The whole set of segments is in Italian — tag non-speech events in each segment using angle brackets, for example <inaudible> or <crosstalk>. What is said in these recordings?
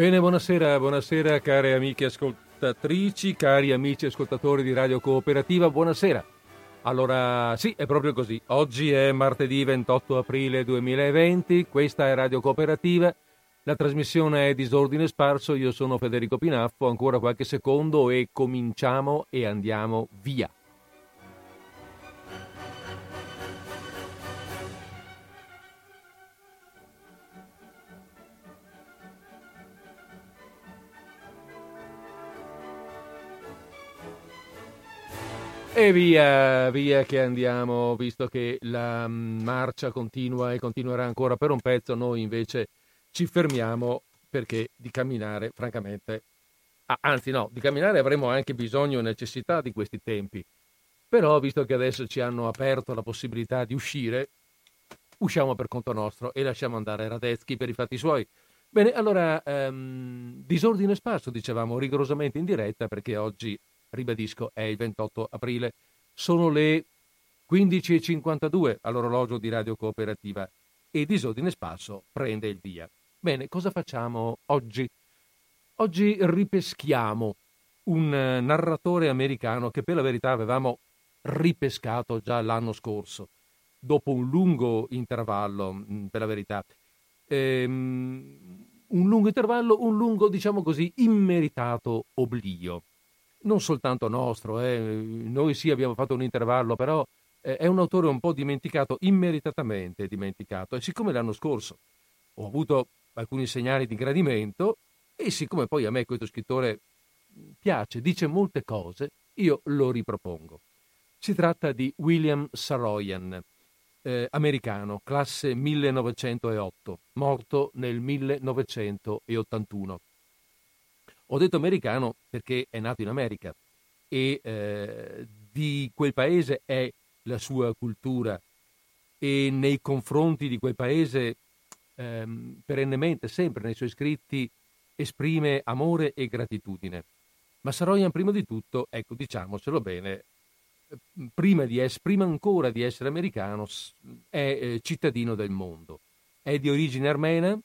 Bene, buonasera, buonasera cari amiche ascoltatrici, cari amici ascoltatori di Radio Cooperativa, buonasera. Allora, sì, è proprio così. Oggi è martedì 28 aprile 2020, questa è Radio Cooperativa, la trasmissione è Disordine Sparso, io sono Federico Pinaffo, ancora qualche secondo e cominciamo e andiamo via. E via, via che andiamo, visto che la mm, marcia continua e continuerà ancora per un pezzo, noi invece ci fermiamo perché di camminare, francamente, ah, anzi no, di camminare avremo anche bisogno e necessità di questi tempi. Però, visto che adesso ci hanno aperto la possibilità di uscire, usciamo per conto nostro e lasciamo andare Radetzky per i fatti suoi. Bene, allora, ehm, disordine sparso, dicevamo, rigorosamente in diretta, perché oggi ribadisco, è il 28 aprile, sono le 15.52 all'orologio di Radio Cooperativa e Disordine Sparso prende il via. Bene, cosa facciamo oggi? Oggi ripeschiamo un eh, narratore americano che per la verità avevamo ripescato già l'anno scorso, dopo un lungo intervallo, mm, per la verità. Ehm, un lungo intervallo, un lungo, diciamo così, immeritato oblio non soltanto nostro, eh. noi sì abbiamo fatto un intervallo, però eh, è un autore un po' dimenticato, immeritatamente dimenticato. E siccome l'anno scorso ho avuto alcuni segnali di gradimento, e siccome poi a me questo scrittore piace, dice molte cose, io lo ripropongo. Si tratta di William Saroyan, eh, americano, classe 1908, morto nel 1981. Ho detto americano perché è nato in America e eh, di quel paese è la sua cultura e nei confronti di quel paese ehm, perennemente, sempre nei suoi scritti, esprime amore e gratitudine. Ma Saroyan, prima di tutto, ecco, diciamocelo bene, prima, di es- prima ancora di essere americano, è eh, cittadino del mondo. È di origine armena,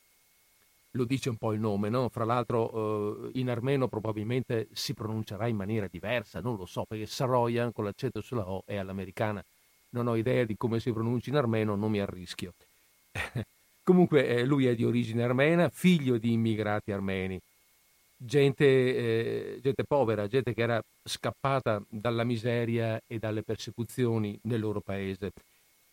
lo dice un po' il nome, no? Fra l'altro eh, in armeno probabilmente si pronuncerà in maniera diversa, non lo so, perché Saroyan con l'accento sulla O è all'americana. Non ho idea di come si pronuncia in armeno, non mi arrischio. <laughs> Comunque eh, lui è di origine armena, figlio di immigrati armeni, gente, eh, gente povera, gente che era scappata dalla miseria e dalle persecuzioni nel loro paese,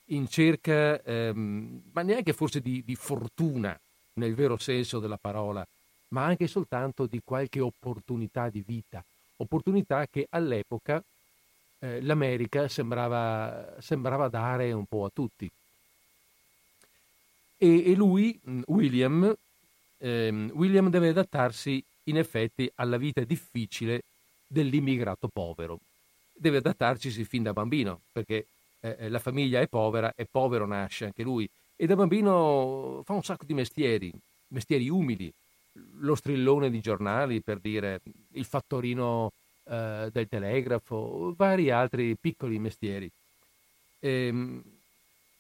in cerca, ehm, ma neanche forse di, di fortuna, nel vero senso della parola, ma anche soltanto di qualche opportunità di vita, opportunità che all'epoca eh, l'America sembrava, sembrava, dare un po' a tutti. E, e lui, mm, William, ehm, William deve adattarsi in effetti alla vita difficile dell'immigrato povero. Deve adattarci fin da bambino, perché eh, eh, la famiglia è povera e povero nasce anche lui e da bambino fa un sacco di mestieri, mestieri umili, lo strillone di giornali per dire il fattorino eh, del telegrafo, vari altri piccoli mestieri. E, ehm,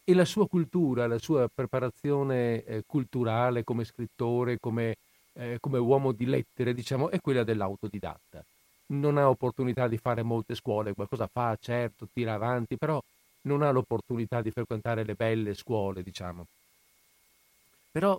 e, la sua cultura, la sua preparazione eh, culturale come scrittore, come, eh, come uomo di lettere, diciamo, è quella dell'autodidatta. Non ha opportunità di fare molte scuole, qualcosa fa, certo, tira avanti, però non ha l'opportunità di frequentare le belle scuole, diciamo. Però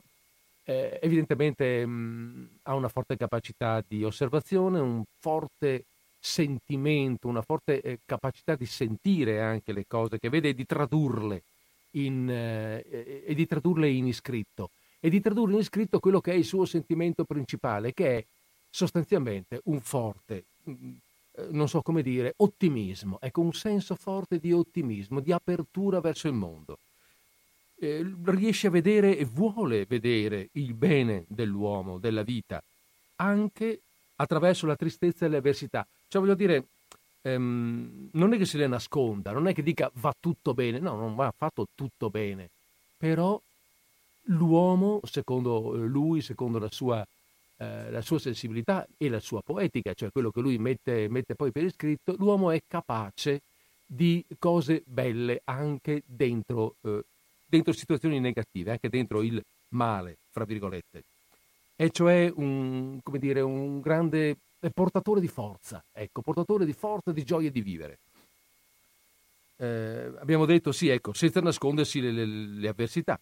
eh, evidentemente mh, ha una forte capacità di osservazione, un forte sentimento, una forte eh, capacità di sentire anche le cose che vede e di tradurle in, eh, e di tradurle in iscritto e di tradurre in iscritto quello che è il suo sentimento principale, che è sostanzialmente un forte, eh, non so come dire, ottimismo, ecco un senso forte di ottimismo, di apertura verso il mondo. Eh, riesce a vedere e vuole vedere il bene dell'uomo, della vita, anche attraverso la tristezza e le avversità. Cioè voglio dire, ehm, non è che se le nasconda, non è che dica va tutto bene, no, non va fatto tutto bene, però l'uomo, secondo lui, secondo la sua eh, la sua sensibilità e la sua poetica, cioè quello che lui mette, mette poi per iscritto, l'uomo è capace di cose belle anche dentro, eh, dentro situazioni negative, anche dentro il male, fra virgolette. È cioè un, come dire, un grande portatore di forza, ecco, portatore di forza, di gioia di vivere. Eh, abbiamo detto sì, ecco, senza nascondersi le, le, le avversità,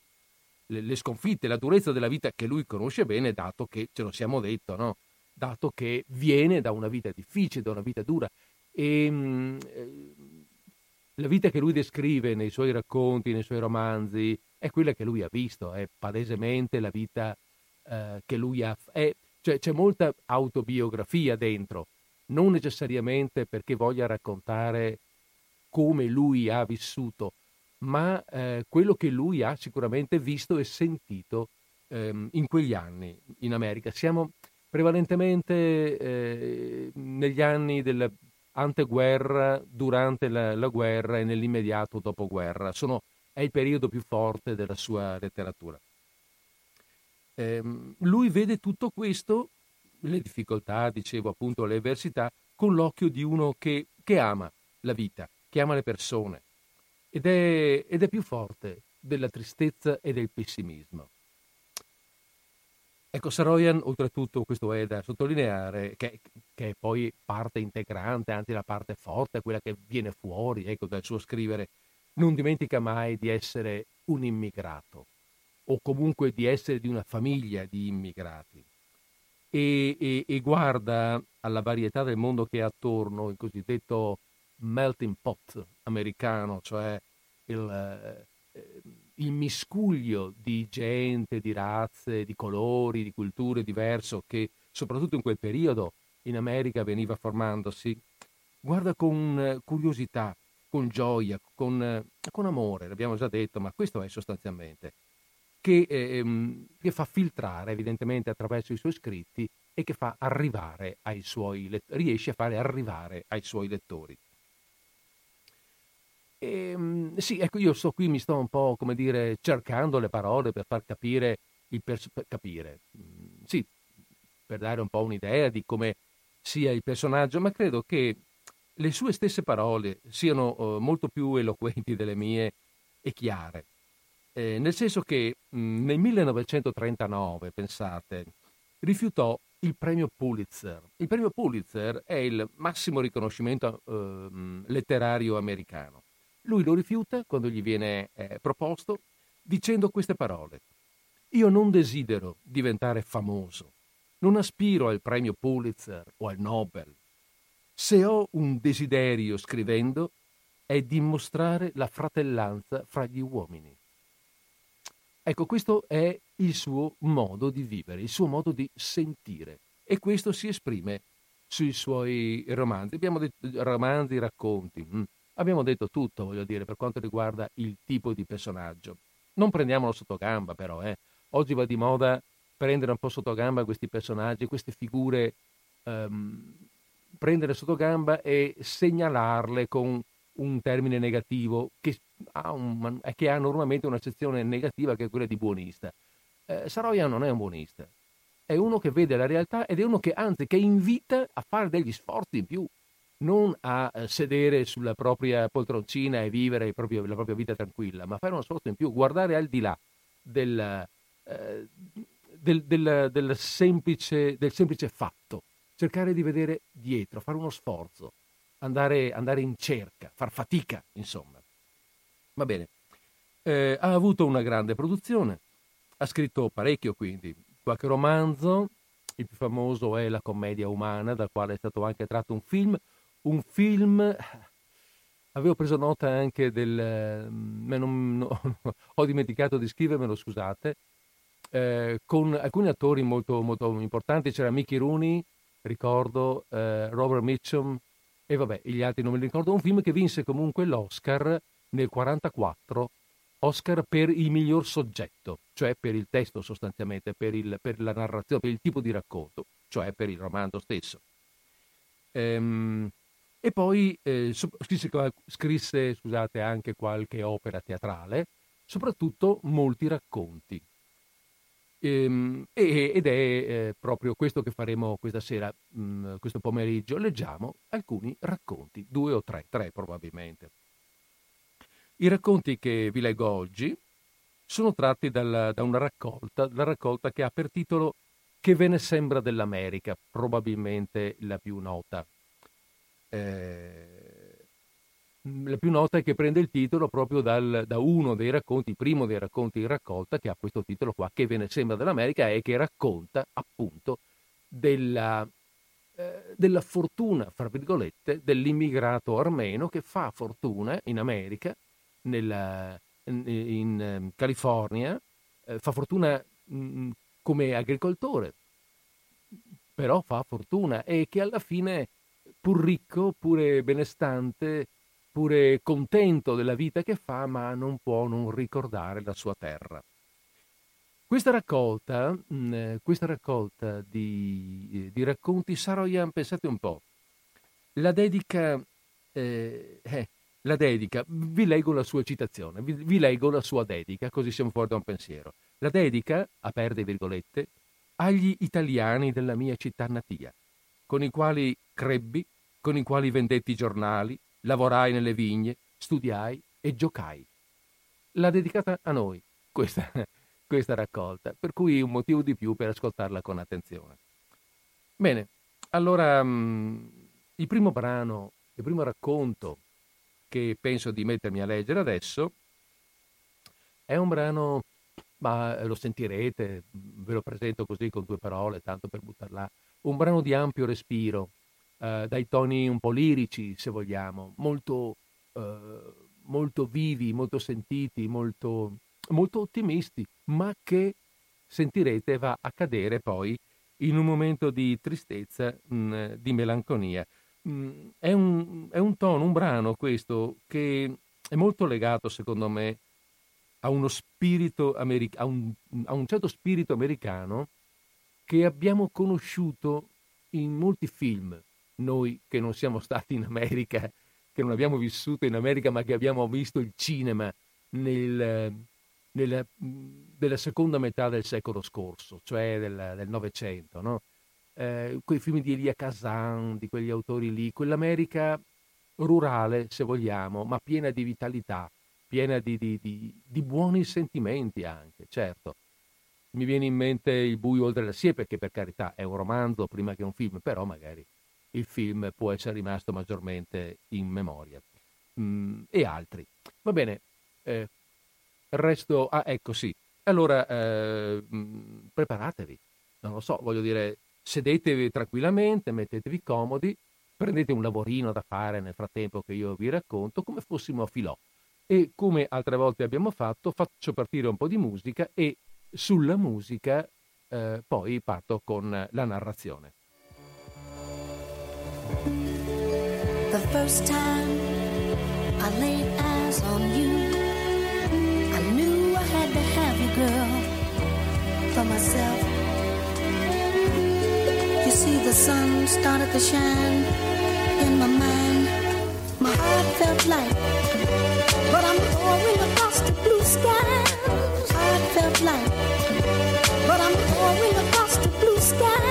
le, le, sconfitte, la durezza della vita che lui conosce bene, dato che, ce lo siamo detto, no? dato che viene da una vita difficile, da una vita dura. E mh, mm, eh, la vita che lui descrive nei suoi racconti, nei suoi romanzi, è quella che lui ha visto, è palesemente la vita eh, che lui ha... È, cioè, c'è molta autobiografia dentro, non necessariamente perché voglia raccontare come lui ha vissuto, ma eh, quello che lui ha sicuramente visto e sentito ehm, in quegli anni in America. Siamo prevalentemente eh, negli anni dell'anteguerra, durante la, la, guerra e nell'immediato dopoguerra. Sono, è il periodo più forte della sua letteratura. Eh, lui vede tutto questo, le difficoltà, dicevo appunto, le avversità, con l'occhio di uno che, che ama la vita, che ama le persone ed è, ed è più forte della tristezza e del pessimismo. Ecco, Saroyan, oltretutto, questo è da sottolineare, che, che, è poi parte integrante, anzi la parte forte, quella che viene fuori ecco, dal suo scrivere, non dimentica mai di essere un immigrato o comunque di essere di una famiglia di immigrati e, e, e guarda alla varietà del mondo che è attorno, il cosiddetto melting pot americano, cioè il, eh, il miscuglio di gente, di razze, di colori, di culture diverse che soprattutto in quel periodo in America veniva formandosi, guarda con curiosità, con gioia, con, con amore, l'abbiamo già detto, ma questo è sostanzialmente, che, ehm, che, fa filtrare evidentemente attraverso i suoi scritti e che fa arrivare ai suoi riesce a fare arrivare ai suoi lettori. E, ehm, sì, ecco, io sto qui, mi sto un po', come dire, cercando le parole per far capire il pers- per capire, mm, sì, per dare un po' un'idea di come sia il personaggio, ma credo che le sue stesse parole siano uh, molto più eloquenti delle mie e chiare. Eh, nel senso che mh, mm, nel 1939, pensate, rifiutò il premio Pulitzer. Il premio Pulitzer è il massimo riconoscimento uh, letterario americano. Lui lo rifiuta quando gli viene eh, proposto dicendo queste parole. Io non desidero diventare famoso, non aspiro al premio Pulitzer o al Nobel. Se ho un desiderio scrivendo è dimostrare la fratellanza fra gli uomini. Ecco, questo è il suo modo di vivere, il suo modo di sentire e questo si esprime sui suoi romanzi. Abbiamo detto romanzi, racconti. Abbiamo detto tutto, voglio dire, per quanto riguarda il tipo di personaggio. Non prendiamolo sotto gamba, però, eh. Oggi va di moda prendere un po' sotto gamba questi personaggi, queste figure, um, prendere sotto gamba e segnalarle con un termine negativo che ha, un, che ha normalmente un'accezione negativa che è quella di buonista. Eh, Saroyan non è un buonista, è uno che vede la realtà ed è uno che anzi che invita a fare degli sforzi in più non a eh, sedere sulla propria poltroncina e vivere proprio, la propria vita tranquilla, ma fare uno sforzo in più, guardare al di là del, eh, del, del, del, semplice, semplice, fatto, cercare di vedere dietro, fare uno sforzo, andare, andare in cerca, far fatica, insomma. Va bene. Eh, ha avuto una grande produzione, ha scritto parecchio quindi, qualche romanzo, il più famoso è La commedia umana, dal quale è stato anche tratto un film, un film avevo preso nota anche del non, no, <laughs> ho dimenticato di scrivermelo scusate eh, con alcuni attori molto, molto importanti c'era Mickey Rooney ricordo eh, Robert Mitchum e vabbè gli altri non me li ricordo un film che vinse comunque l'Oscar nel 1944 Oscar per il miglior soggetto, cioè per il testo sostanzialmente, per, il, per la narrazione, per il tipo di racconto, cioè per il romanzo stesso. Ehm, e poi eh, scrisse, scrisse scusate, anche qualche opera teatrale, soprattutto molti racconti. Ehm, ed è eh, proprio questo che faremo questa sera, mh, mm, questo pomeriggio. Leggiamo alcuni racconti, due o tre, tre probabilmente. I racconti che vi leggo oggi sono tratti dal, da una raccolta, la raccolta che ha per titolo che ve ne sembra dell'America, probabilmente la più nota. Eh, la più nota è che prende il titolo proprio dal, da uno dei racconti, primo dei racconti in raccolta, che ha questo titolo qua, che ve ne sembra dell'America, e che racconta appunto della, eh, della fortuna, fra virgolette, dell'immigrato armeno che fa fortuna in America, nella, in, in ehm, California, eh, fa fortuna mh, come agricoltore, però fa fortuna e che alla fine, pur ricco, pure benestante, pure contento della vita che fa, ma non può non ricordare la sua terra. Questa raccolta, mh, questa raccolta di, di, racconti Saroyan, pensate un po', la dedica, eh, eh, la dedica, vi leggo la sua citazione, vi, vi leggo la sua dedica, così siamo fuori da un pensiero. La dedica, aperte virgolette, agli italiani della mia città natia, con i quali crebbi, con i quali vendetti giornali, lavorai nelle vigne, studiai e giocai. L'ha dedicata a noi, questa, <laughs> questa raccolta, per cui un motivo di più per ascoltarla con attenzione. Bene, allora mm, il primo brano, il primo racconto che penso di mettermi a leggere adesso è un brano ma lo sentirete, ve lo presento così con due parole, tanto per buttarla. Un brano di ampio respiro, eh, dai toni un po' lirici, se vogliamo, molto, eh, molto vivi, molto sentiti, molto, molto ottimisti, ma che sentirete va a cadere poi in un momento di tristezza, mh, mm, di melanconia. Mh, mm, è, un, è un tono, un brano questo che è molto legato, secondo me, a uno spirito americ- a, un, a un certo spirito americano che abbiamo conosciuto in molti film, noi che non siamo stati in America, che non abbiamo vissuto in America, ma che abbiamo visto il cinema nel, nella, della seconda metà del secolo scorso, cioè del Novecento, no? eh, quei film di Elia Kazan, di quegli autori lì, quell'America rurale, se vogliamo, ma piena di vitalità, piena di, di, di, di, buoni sentimenti anche, certo. Mi viene in mente Il buio oltre la siepe, che per carità è un romanzo prima che un film, però magari il film può essere rimasto maggiormente in memoria. Mm, e altri. Va bene, eh, resto... Ah, ecco sì. Allora, eh, mm, preparatevi. Non lo so, voglio dire, sedetevi tranquillamente, mettetevi comodi, prendete un lavorino da fare nel frattempo che io vi racconto, come fossimo a filò e come altre volte abbiamo fatto faccio partire un po' di musica e sulla musica eh, poi parto con la narrazione. The first time I laid eyes on you I knew I had to have you girl for myself You see the sun started to shine in my mind My heart felt light But I'm going across the blue skies. I felt like. But I'm going across the blue skies.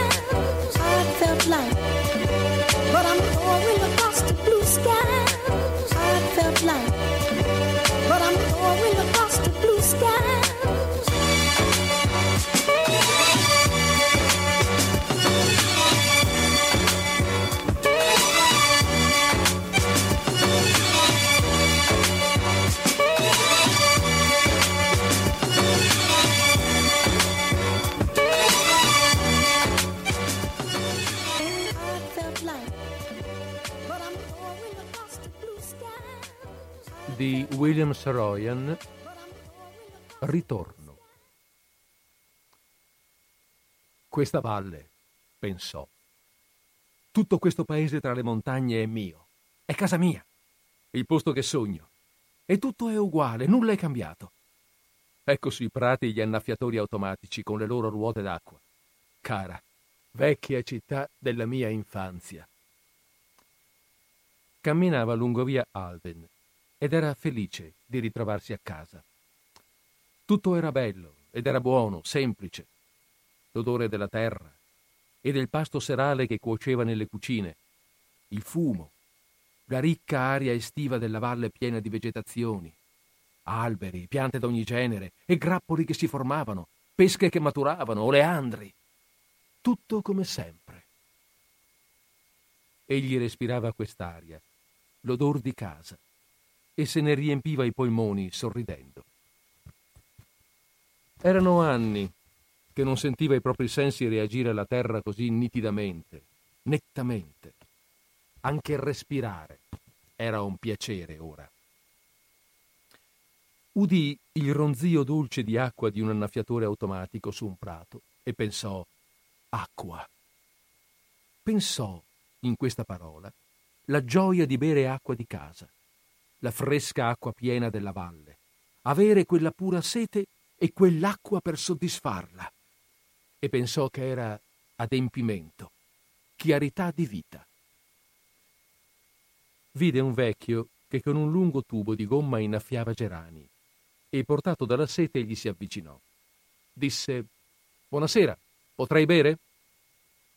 Saroyan, Ritorno. Questa valle, pensò. Tutto questo paese tra le montagne è mio. È casa mia. Il posto che sogno. E tutto è uguale, nulla è cambiato. Ecco sui prati gli annaffiatori automatici con le loro ruote d'acqua. Cara, vecchia città della mia infanzia. Camminava lungo via Alden ed era felice di ritrovarsi a casa. Tutto era bello ed era buono, semplice. L'odore della terra e del pasto serale che cuoceva nelle cucine, il fumo, la ricca aria estiva della valle piena di vegetazioni, alberi, piante d'ogni genere e grappoli che si formavano, pesche che maturavano, oleandri. tutto come sempre. Egli respirava quest'aria, l'odor di casa, e se ne riempiva i polmoni sorridendo. Erano anni che non sentiva i propri sensi reagire alla terra così nitidamente, nettamente. Anche respirare era un piacere ora. Udì il ronzio dolce di acqua di un annaffiatore automatico su un prato e pensò acqua. Pensò, in questa parola, la gioia di bere acqua di casa, la fresca acqua piena della valle, avere quella pura sete e quell'acqua per soddisfarla. E pensò che era adempimento, chiarità di vita. Vide un vecchio che con un lungo tubo di gomma innaffiava gerani e portato dalla sete gli si avvicinò. Disse Buonasera, potrei bere?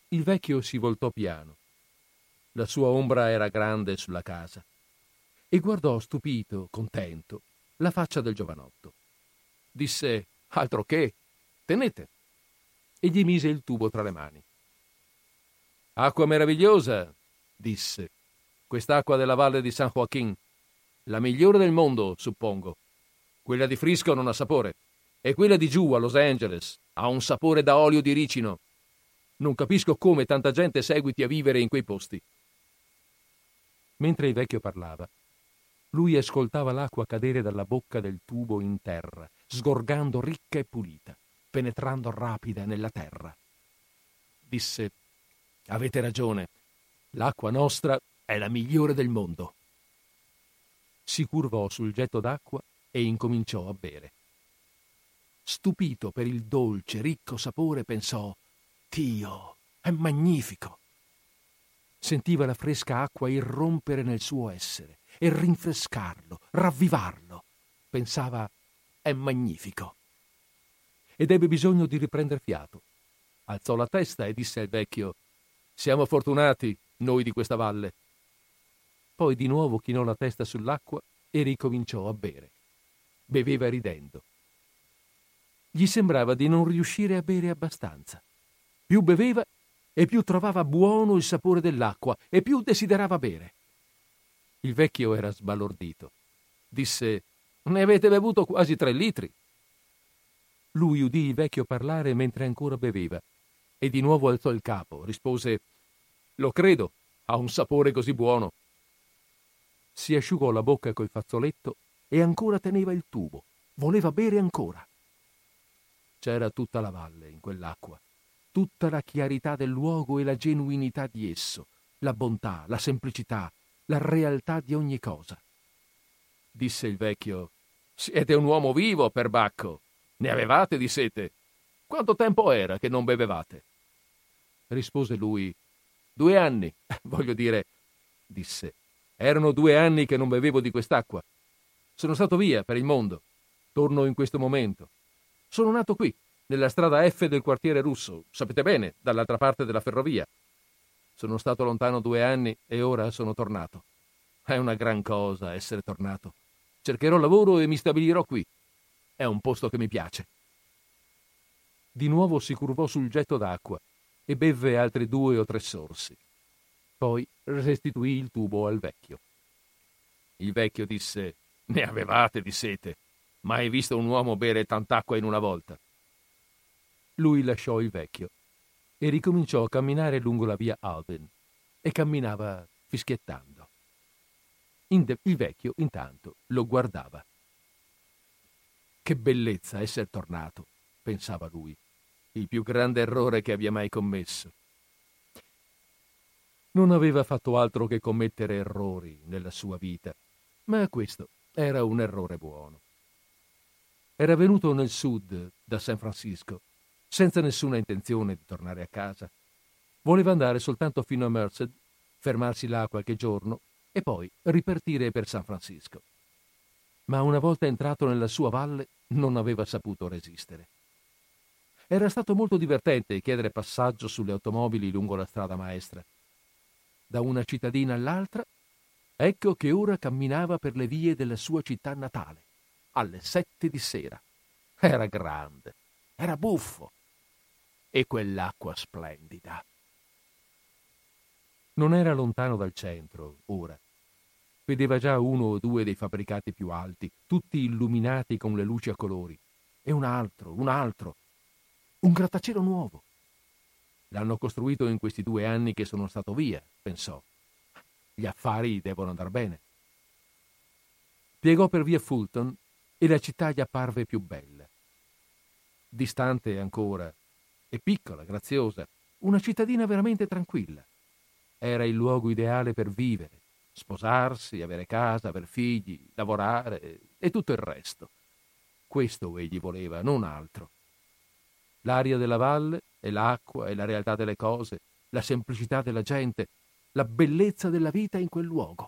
Il vecchio si voltò piano. La sua ombra era grande sulla casa e guardò stupito, contento, la faccia del giovanotto. Disse Altro che, tenete, e gli mise il tubo tra le mani. Acqua meravigliosa, disse, quest'acqua della valle di San Joaquin, la migliore del mondo, suppongo. Quella di Frisco non ha sapore, e quella di giù a Los Angeles ha un sapore da olio di ricino. Non capisco come tanta gente seguiti a vivere in quei posti. Mentre il vecchio parlava, lui ascoltava l'acqua cadere dalla bocca del tubo in terra, sgorgando ricca e pulita, penetrando rapida nella terra. Disse, avete ragione, l'acqua nostra è la migliore del mondo. Si curvò sul getto d'acqua e incominciò a bere. Stupito per il dolce, ricco sapore, pensò Dio, è magnifico. Sentiva la fresca acqua irrompere nel suo essere e rinfrescarlo, ravvivarlo. Pensava è magnifico. Ed ebbe bisogno di riprender fiato. Alzò la testa e disse al vecchio Siamo fortunati, noi di questa valle. Poi di nuovo chinò la testa sull'acqua e ricominciò a bere beveva ridendo. Gli sembrava di non riuscire a bere abbastanza. Più beveva e più trovava buono il sapore dell'acqua e più desiderava bere. Il vecchio era sbalordito. Disse: Ne avete bevuto quasi tre litri. Lui udì il vecchio parlare mentre ancora beveva e di nuovo alzò il capo. Rispose: Lo credo, ha un sapore così buono. Si asciugò la bocca col fazzoletto e ancora teneva il tubo. Voleva bere ancora. C'era tutta la valle in quell'acqua, tutta la chiarità del luogo e la genuinità di esso, la bontà, la semplicità, la realtà di ogni cosa. Disse il vecchio, siete un uomo vivo, per Bacco. Ne avevate di sete. Quanto tempo era che non bevevate? Rispose lui, due anni, <laughs> voglio dire, disse, erano due anni che non bevevo di quest'acqua. Sono stato via per il mondo. Torno in questo momento. Sono nato qui, nella strada F del quartiere russo, sapete bene, dall'altra parte della ferrovia. Sono stato lontano due anni e ora sono tornato. È una gran cosa essere tornato. Cercherò lavoro e mi stabilirò qui. È un posto che mi piace. Di nuovo si curvò sul getto d'acqua e bevve altri due o tre sorsi. Poi restituì il tubo al vecchio. Il vecchio disse ne avevate di sete. Mai visto un uomo bere tant'acqua in una volta. Lui lasciò il vecchio e ricominciò a camminare lungo la via Alben e camminava fischiettando. Il vecchio intanto lo guardava. Che bellezza essere tornato, pensava lui, il più grande errore che abbia mai commesso. Non aveva fatto altro che commettere errori nella sua vita, ma questo era un errore buono. Era venuto nel sud, da San Francisco, senza nessuna intenzione di tornare a casa. Voleva andare soltanto fino a Merced, fermarsi là qualche giorno e poi ripartire per San Francisco. Ma una volta entrato nella sua valle non aveva saputo resistere. Era stato molto divertente chiedere passaggio sulle automobili lungo la strada maestra. Da una cittadina all'altra Ecco che ora camminava per le vie della sua città natale, alle sette di sera. Era grande, era buffo. E quell'acqua splendida. Non era lontano dal centro, ora. Vedeva già uno o due dei fabbricati più alti, tutti illuminati con le luci a colori. E un altro, un altro. Un grattacielo nuovo. L'hanno costruito in questi due anni che sono stato via, pensò. Gli affari devono andar bene. Piegò per via Fulton e la città gli apparve più bella. Distante ancora, e piccola, graziosa, una cittadina veramente tranquilla. Era il luogo ideale per vivere, sposarsi, avere casa, aver figli, lavorare e tutto il resto. Questo egli voleva, non altro. L'aria della valle e l'acqua e la realtà delle cose, la semplicità della gente, la bellezza della vita in quel luogo.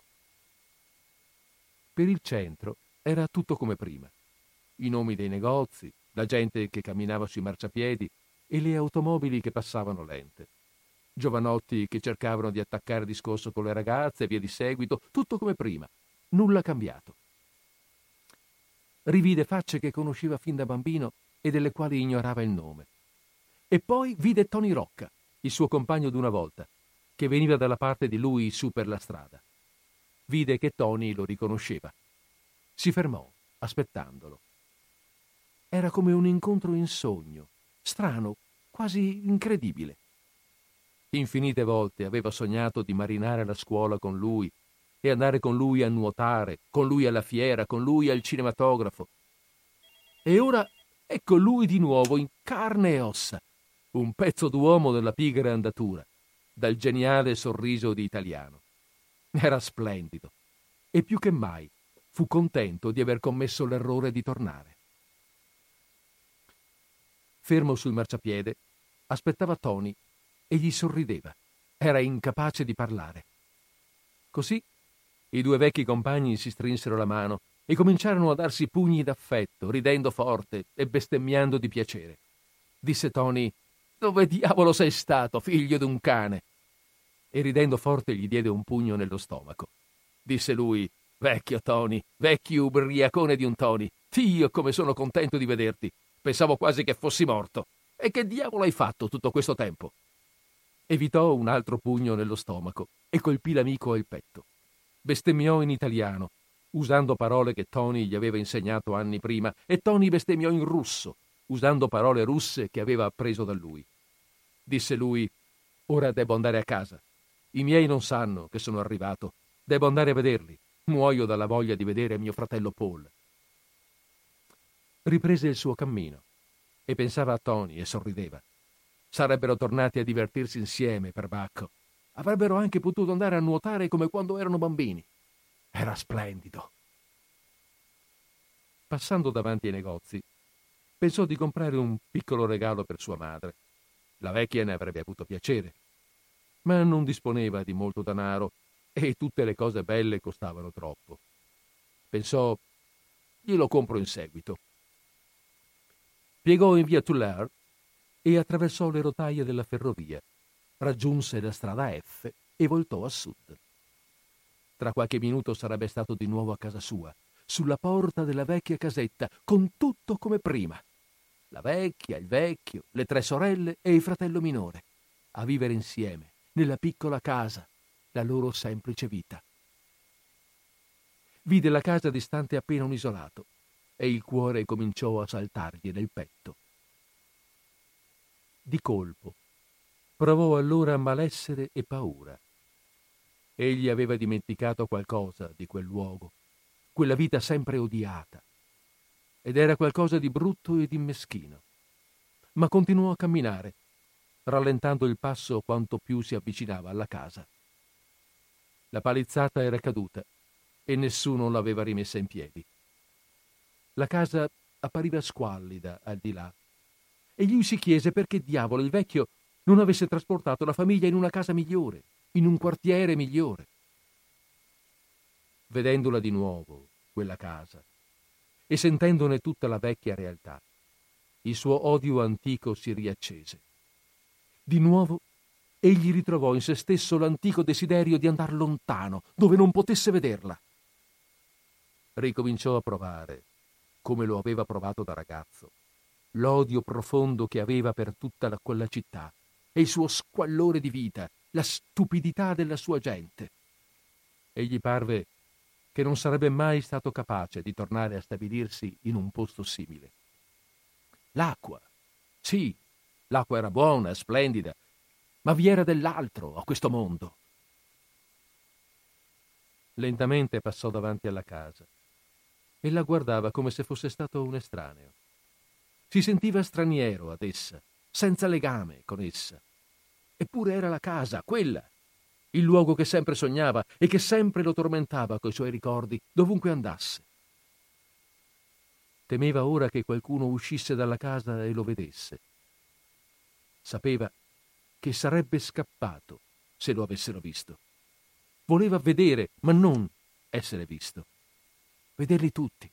Per il centro era tutto come prima. I nomi dei negozi, la gente che camminava sui marciapiedi e le automobili che passavano lente. Giovanotti che cercavano di attaccare discorso con le ragazze e via di seguito, tutto come prima, nulla cambiato. Rivide facce che conosceva fin da bambino e delle quali ignorava il nome. E poi vide Tony Rocca, il suo compagno d'una volta, che veniva dalla parte di lui su per la strada. Vide che Tony lo riconosceva. Si fermò, aspettandolo. Era come un incontro in sogno, strano, quasi incredibile. Infinite volte aveva sognato di marinare la scuola con lui e andare con lui a nuotare, con lui alla fiera, con lui al cinematografo. E ora ecco lui di nuovo in carne e ossa, un pezzo d'uomo della pigra andatura, dal geniale sorriso di italiano. Era splendido e più che mai fu contento di aver commesso l'errore di tornare. Fermo sul marciapiede, aspettava Tony e gli sorrideva. Era incapace di parlare. Così i due vecchi compagni si strinsero la mano e cominciarono a darsi pugni d'affetto, ridendo forte e bestemmiando di piacere. Disse Tony: Dove diavolo sei stato, figlio d'un cane? E ridendo forte gli diede un pugno nello stomaco. Disse lui: Vecchio Tony, vecchio ubriacone di un Tony, Dio come sono contento di vederti. Pensavo quasi che fossi morto. E che diavolo hai fatto tutto questo tempo? Evitò un altro pugno nello stomaco e colpì l'amico al petto. Bestemmiò in italiano, usando parole che Tony gli aveva insegnato anni prima, e Tony bestemmiò in russo, usando parole russe che aveva appreso da lui. Disse lui: Ora devo andare a casa. I miei non sanno che sono arrivato. Devo andare a vederli. Muoio dalla voglia di vedere mio fratello Paul. Riprese il suo cammino e pensava a Tony e sorrideva. Sarebbero tornati a divertirsi insieme, per Bacco. Avrebbero anche potuto andare a nuotare come quando erano bambini. Era splendido. Passando davanti ai negozi, pensò di comprare un piccolo regalo per sua madre. La vecchia ne avrebbe avuto piacere, ma non disponeva di molto denaro e tutte le cose belle costavano troppo. Pensò, glielo compro in seguito. Piegò in via Tullard e attraversò le rotaie della ferrovia, raggiunse la strada F e voltò a sud. Tra qualche minuto sarebbe stato di nuovo a casa sua, sulla porta della vecchia casetta, con tutto come prima. La vecchia, il vecchio, le tre sorelle e il fratello minore, a vivere insieme, nella piccola casa, la loro semplice vita. Vide la casa distante appena un isolato e il cuore cominciò a saltargli nel petto di colpo. Provò allora malessere e paura. Egli aveva dimenticato qualcosa di quel luogo, quella vita sempre odiata. Ed era qualcosa di brutto e di meschino. Ma continuò a camminare, rallentando il passo quanto più si avvicinava alla casa. La palizzata era caduta e nessuno l'aveva rimessa in piedi. La casa appariva squallida al di là e lui si chiese perché diavolo il vecchio non avesse trasportato la famiglia in una casa migliore, in un quartiere migliore. Vedendola di nuovo, quella casa, e sentendone tutta la vecchia realtà, il suo odio antico si riaccese. Di nuovo egli ritrovò in se stesso l'antico desiderio di andar lontano, dove non potesse vederla. Ricominciò a provare, come lo aveva provato da ragazzo, l'odio profondo che aveva per tutta la, quella città e il suo squallore di vita, la stupidità della sua gente. E gli parve che non sarebbe mai stato capace di tornare a stabilirsi in un posto simile. L'acqua. Sì, l'acqua era buona, splendida, ma vi era dell'altro a questo mondo. Lentamente passò davanti alla casa e la guardava come se fosse stato un estraneo. Si sentiva straniero ad essa, senza legame con essa. Eppure era la casa, quella, il luogo che sempre sognava e che sempre lo tormentava coi suoi ricordi, dovunque andasse. Temeva ora che qualcuno uscisse dalla casa e lo vedesse. Sapeva che sarebbe scappato se lo avessero visto. Voleva vedere, ma non essere visto. Vederli tutti,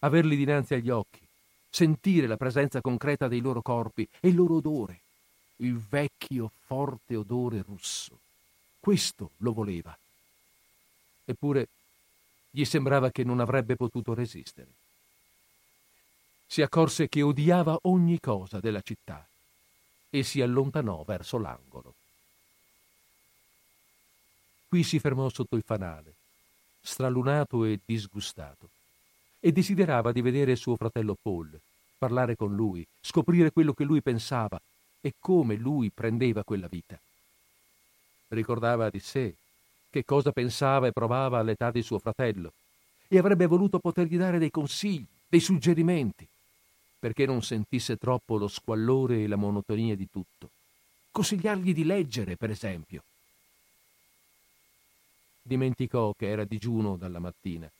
averli dinanzi agli occhi, sentire la presenza concreta dei loro corpi e il loro odore, il vecchio forte odore russo. Questo lo voleva. Eppure gli sembrava che non avrebbe potuto resistere si accorse che odiava ogni cosa della città e si allontanò verso l'angolo. Qui si fermò sotto il fanale, stralunato e disgustato, e desiderava di vedere suo fratello Paul, parlare con lui, scoprire quello che lui pensava e come lui prendeva quella vita. Ricordava di sé che cosa pensava e provava all'età di suo fratello e avrebbe voluto potergli dare dei consigli, dei suggerimenti perché non sentisse troppo lo squallore e la monotonia di tutto. Consigliargli di leggere, per esempio. Dimenticò che era digiuno dalla mattina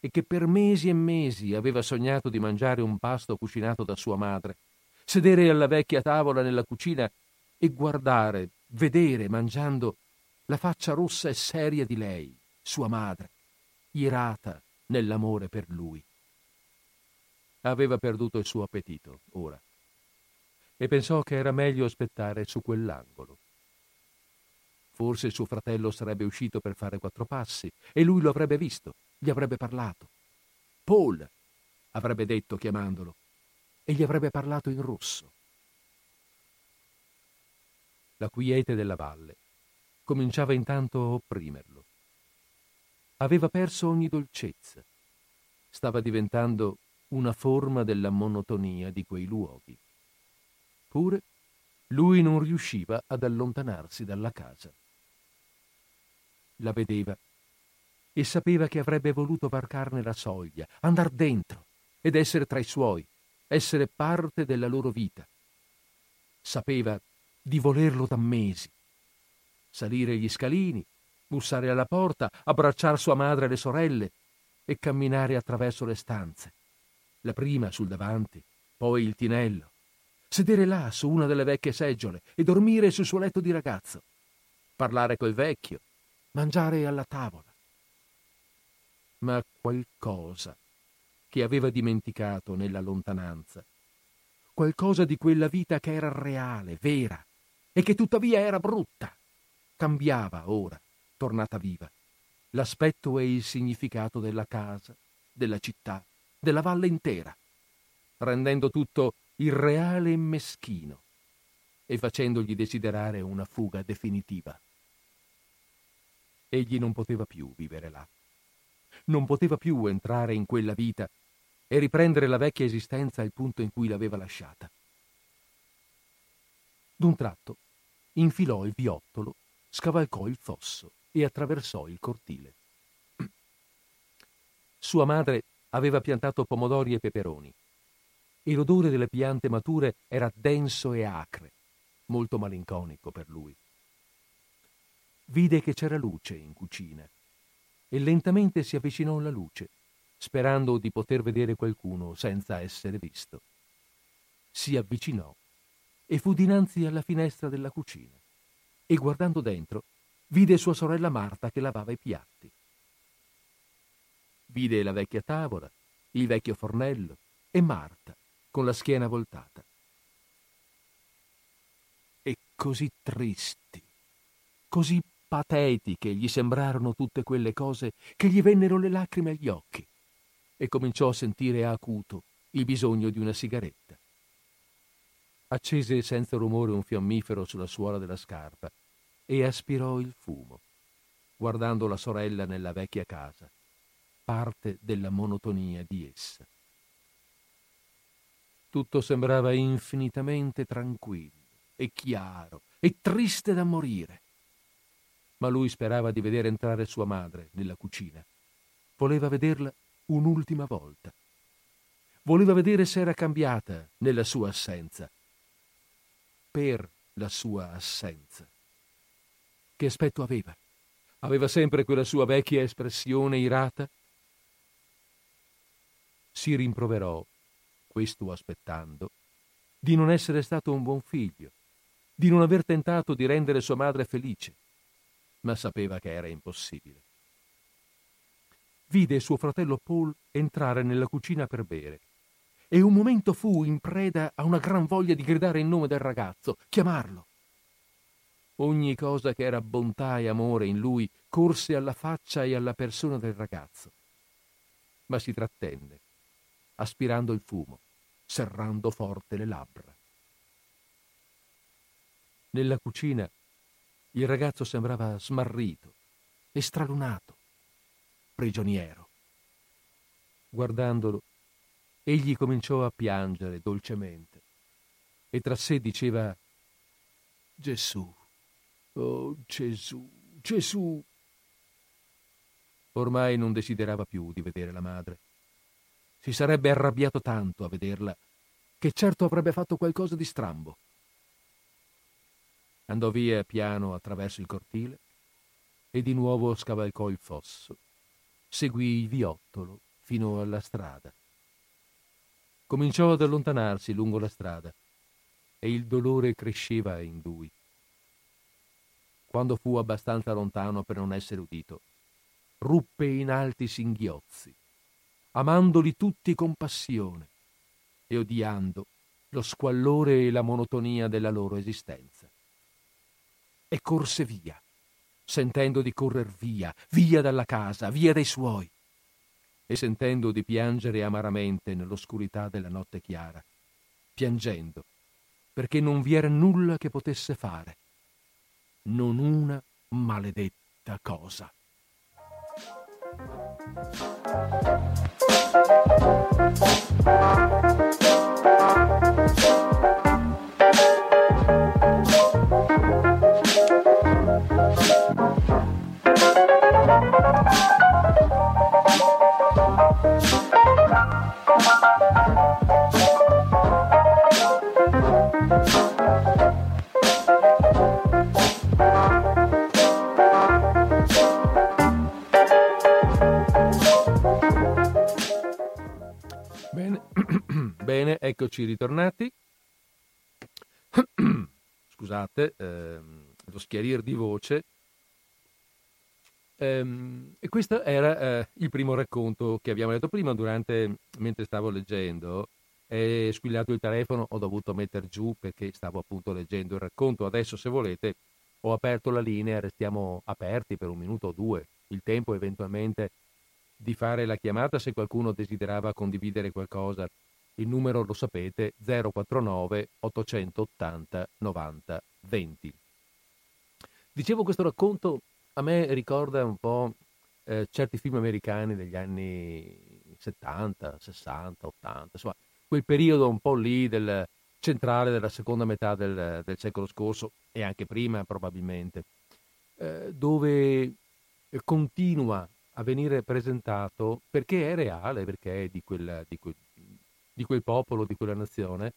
e che per mesi e mesi aveva sognato di mangiare un pasto cucinato da sua madre, sedere alla vecchia tavola nella cucina e guardare, vedere, mangiando, la faccia rossa e seria di lei, sua madre, irata nell'amore per lui. Aveva perduto il suo appetito, ora, e pensò che era meglio aspettare su quell'angolo. Forse suo fratello sarebbe uscito per fare quattro passi e lui lo avrebbe visto, gli avrebbe parlato. Paul, avrebbe detto chiamandolo, e gli avrebbe parlato in rosso. La quiete della valle cominciava intanto a opprimerlo. Aveva perso ogni dolcezza. Stava diventando una forma della monotonia di quei luoghi. Pure lui non riusciva ad allontanarsi dalla casa. La vedeva e sapeva che avrebbe voluto varcarne la soglia, andar dentro ed essere tra i suoi, essere parte della loro vita. Sapeva di volerlo da mesi. Salire gli scalini, bussare alla porta, abbracciare sua madre e le sorelle e camminare attraverso le stanze la prima sul davanti, poi il tinello, sedere là su una delle vecchie seggiole e dormire sul suo letto di ragazzo, parlare col vecchio, mangiare alla tavola. Ma qualcosa che aveva dimenticato nella lontananza, qualcosa di quella vita che era reale, vera, e che tuttavia era brutta, cambiava ora, tornata viva, l'aspetto e il significato della casa, della città, della valle intera, rendendo tutto irreale e meschino e facendogli desiderare una fuga definitiva. Egli non poteva più vivere là. Non poteva più entrare in quella vita e riprendere la vecchia esistenza al punto in cui l'aveva lasciata. D'un tratto infilò il viottolo, scavalcò il fosso e attraversò il cortile. Sua madre aveva piantato pomodori e peperoni e l'odore delle piante mature era denso e acre, molto malinconico per lui. Vide che c'era luce in cucina e lentamente si avvicinò alla luce, sperando di poter vedere qualcuno senza essere visto. Si avvicinò e fu dinanzi alla finestra della cucina e guardando dentro vide sua sorella Marta che lavava i piatti. Vide la vecchia tavola, il vecchio fornello e Marta con la schiena voltata. E così tristi, così patetiche gli sembrarono tutte quelle cose che gli vennero le lacrime agli occhi e cominciò a sentire acuto il bisogno di una sigaretta. accese senza rumore un fiammifero sulla suola della scarpa e aspirò il fumo, guardando la sorella nella vecchia casa, parte della monotonia di essa. Tutto sembrava infinitamente tranquillo e chiaro e triste da morire. Ma lui sperava di vedere entrare sua madre nella cucina. Voleva vederla un'ultima volta. Voleva vedere se era cambiata nella sua assenza. Per la sua assenza. Che aspetto aveva? Aveva sempre quella sua vecchia espressione irata? Si rimproverò questo aspettando, di non essere stato un buon figlio, di non aver tentato di rendere sua madre felice, ma sapeva che era impossibile. Vide suo fratello Paul entrare nella cucina per bere e un momento fu in preda a una gran voglia di gridare il nome del ragazzo, chiamarlo. Ogni cosa che era bontà e amore in lui corse alla faccia e alla persona del ragazzo, ma si trattenne aspirando il fumo, serrando forte le labbra. Nella cucina il ragazzo sembrava smarrito e stralunato, prigioniero. Guardandolo, egli cominciò a piangere dolcemente e tra sé diceva Gesù, oh Gesù, Gesù. Ormai non desiderava più di vedere la madre si sarebbe arrabbiato tanto a vederla che certo avrebbe fatto qualcosa di strambo. Andò via piano attraverso il cortile e di nuovo scavalcò il fosso. Seguì il viottolo fino alla strada. Cominciò ad allontanarsi lungo la strada e il dolore cresceva in lui. Quando fu abbastanza lontano per non essere udito, ruppe in alti singhiozzi amandoli tutti con passione e odiando lo squallore e la monotonia della loro esistenza. E corse via, sentendo di correr via, via dalla casa, via dai suoi, e sentendo di piangere amaramente nell'oscurità della notte chiara, piangendo, perché non vi era nulla che potesse fare, non una maledetta cosa. <clears throat> Bene, eccoci ritornati. <clears throat> Scusate, ehm, lo schiarir di voce. Ehm, e questo era eh, il primo racconto che abbiamo letto prima, durante, mentre stavo leggendo. È squillato il telefono, ho dovuto mettere giù perché stavo appunto leggendo il racconto. Adesso, se volete, ho aperto la linea, restiamo aperti per un minuto o due. Il tempo eventualmente di fare la chiamata se qualcuno desiderava condividere qualcosa il numero lo sapete 049 880 90 20. Dicevo questo racconto a me ricorda un po' eh, certi film americani degli anni 70, 60, 80, insomma quel periodo un po' lì del centrale della seconda metà del, del secolo scorso e anche prima probabilmente, eh, dove continua a venire presentato perché è reale, perché è di, quella, di, quel, di quel popolo, di quella nazione,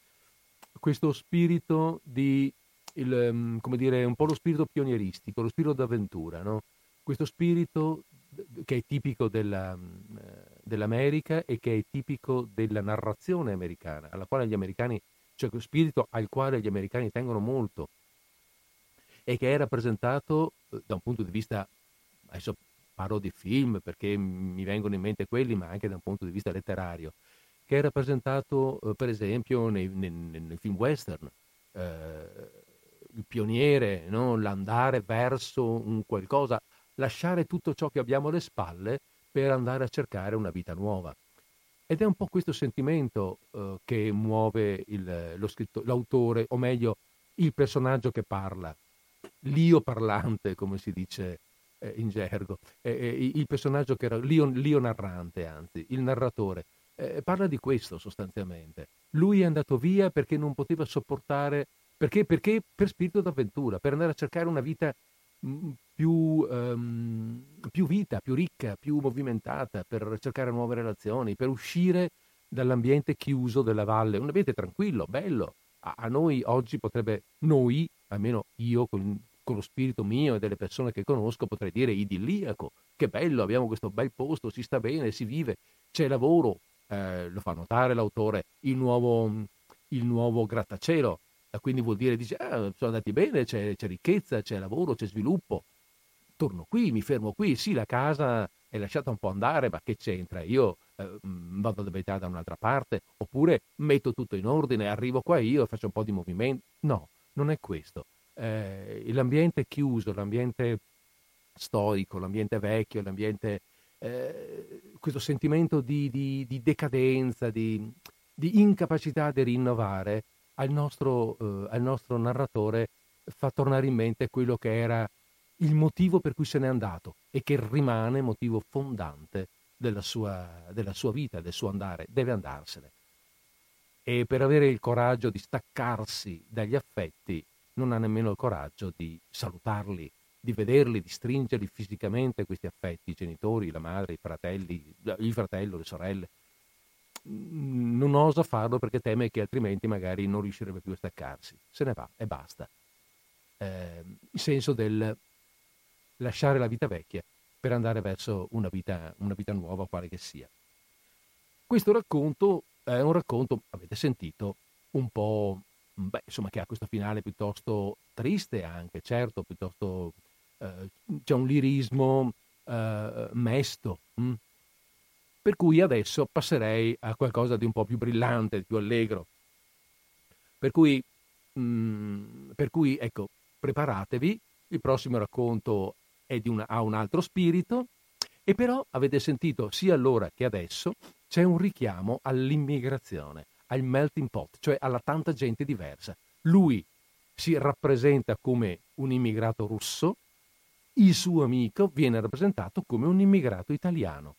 questo spirito di, il, ehm, come dire, un po' lo spirito pionieristico, lo spirito d'avventura, no? questo spirito che è tipico della, eh, dell'America e che è tipico della narrazione americana, alla quale gli americani, cioè questo spirito al quale gli americani tengono molto e che è rappresentato eh, da un punto di vista, adesso parlo di film perché mi vengono in mente quelli, ma anche da un punto di vista letterario, che è rappresentato eh, per esempio nei, nei, nei film western. Eh, il pioniere, no? l'andare verso un qualcosa, lasciare tutto ciò che abbiamo alle spalle per andare a cercare una vita nuova. Ed è un po' questo sentimento uh, che muove il, scritto, l'autore, o meglio, il personaggio che parla, l'io parlante, come si dice eh, in gergo, eh, eh, il personaggio che era l'io, l'io narrante, anzi, il narratore. Eh, parla di questo sostanzialmente. Lui è andato via perché non poteva sopportare, perché, perché per spirito d'avventura, per andare a cercare una vita mm, più, um, più, vita, più ricca, più movimentata, per cercare nuove relazioni, per uscire dall'ambiente chiuso della valle, un ambiente tranquillo, bello. A, a noi oggi potrebbe, noi, almeno io con, con, lo spirito mio e delle persone che conosco, potrei dire idilliaco, che bello, abbiamo questo bel posto, si sta bene, si vive, c'è lavoro, eh, lo fa notare l'autore, il nuovo, il nuovo grattacielo, quindi vuol dire, dice, ah, sono andati bene, c'è, c'è ricchezza, c'è lavoro, c'è sviluppo, torno qui, mi fermo qui, sì la casa è lasciata un po' andare, ma che c'entra? Io eh, mm, vado ad abitare da un'altra parte, oppure metto tutto in ordine, arrivo qua io faccio un po' di movimento. No, non è questo. Eh, l'ambiente chiuso, l'ambiente storico, l'ambiente vecchio, l'ambiente... Eh, questo sentimento di, di, di decadenza, di, di, incapacità di rinnovare al nostro, eh, al nostro narratore fa tornare in mente quello che era il motivo per cui se n'è andato e che rimane motivo fondante della sua, della sua vita, del suo andare, deve andarsene. E per avere il coraggio di staccarsi dagli affetti non ha nemmeno il coraggio di salutarli, di vederli, di stringerli fisicamente questi affetti, i genitori, la madre, i fratelli, il fratello, le sorelle. Non osa farlo perché teme che altrimenti magari non riuscirebbe più a staccarsi. Se ne va e basta. Eh, il senso del lasciare la vita vecchia per andare verso una vita, una vita nuova, quale che sia. Questo racconto è un racconto, avete sentito, un po', beh, insomma, che ha questo finale piuttosto triste anche, certo, piuttosto eh, c'è un lirismo eh, mesto. Hm? Per cui adesso passerei a qualcosa di un po' più brillante, più allegro. Per cui, mm, per cui ecco, preparatevi, il prossimo racconto una, ha un altro spirito, e però avete sentito sia allora che adesso c'è un richiamo all'immigrazione, al melting pot, cioè alla tanta gente diversa. Lui si rappresenta come un immigrato russo, il suo amico viene rappresentato come un immigrato italiano.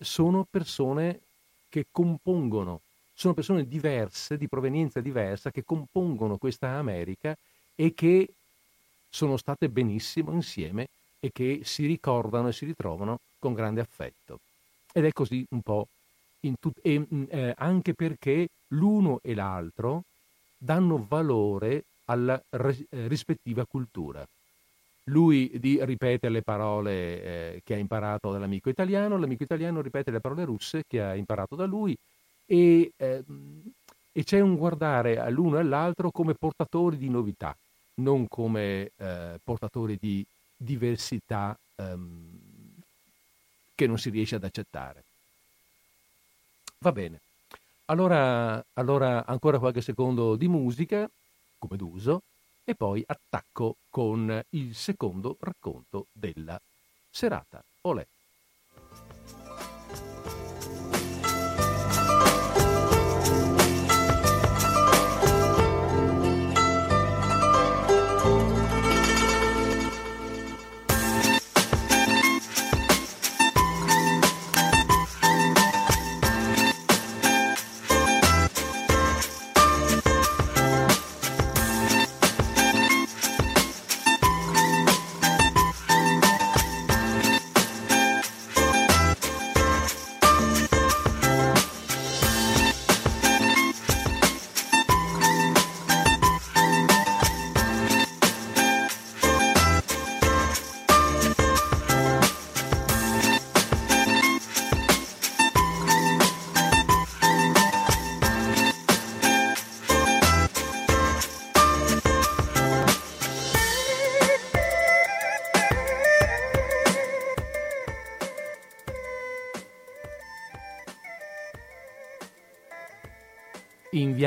Sono persone che compongono, sono persone diverse, di provenienza diversa, che compongono questa America e che sono state benissimo insieme e che si ricordano e si ritrovano con grande affetto. Ed è così un po' tut- e, mm, eh, anche perché l'uno e l'altro danno valore alla res- eh, rispettiva cultura. Lui di, ripete le parole eh, che ha imparato dall'amico italiano, l'amico italiano ripete le parole russe che ha imparato da lui e, ehm, e c'è un guardare all'uno e all'altro come portatori di novità, non come eh, portatori di diversità um, che non si riesce ad accettare. Va bene. Allora, allora ancora qualche secondo di musica, come d'uso, e poi attacco con il secondo racconto della serata. Olè.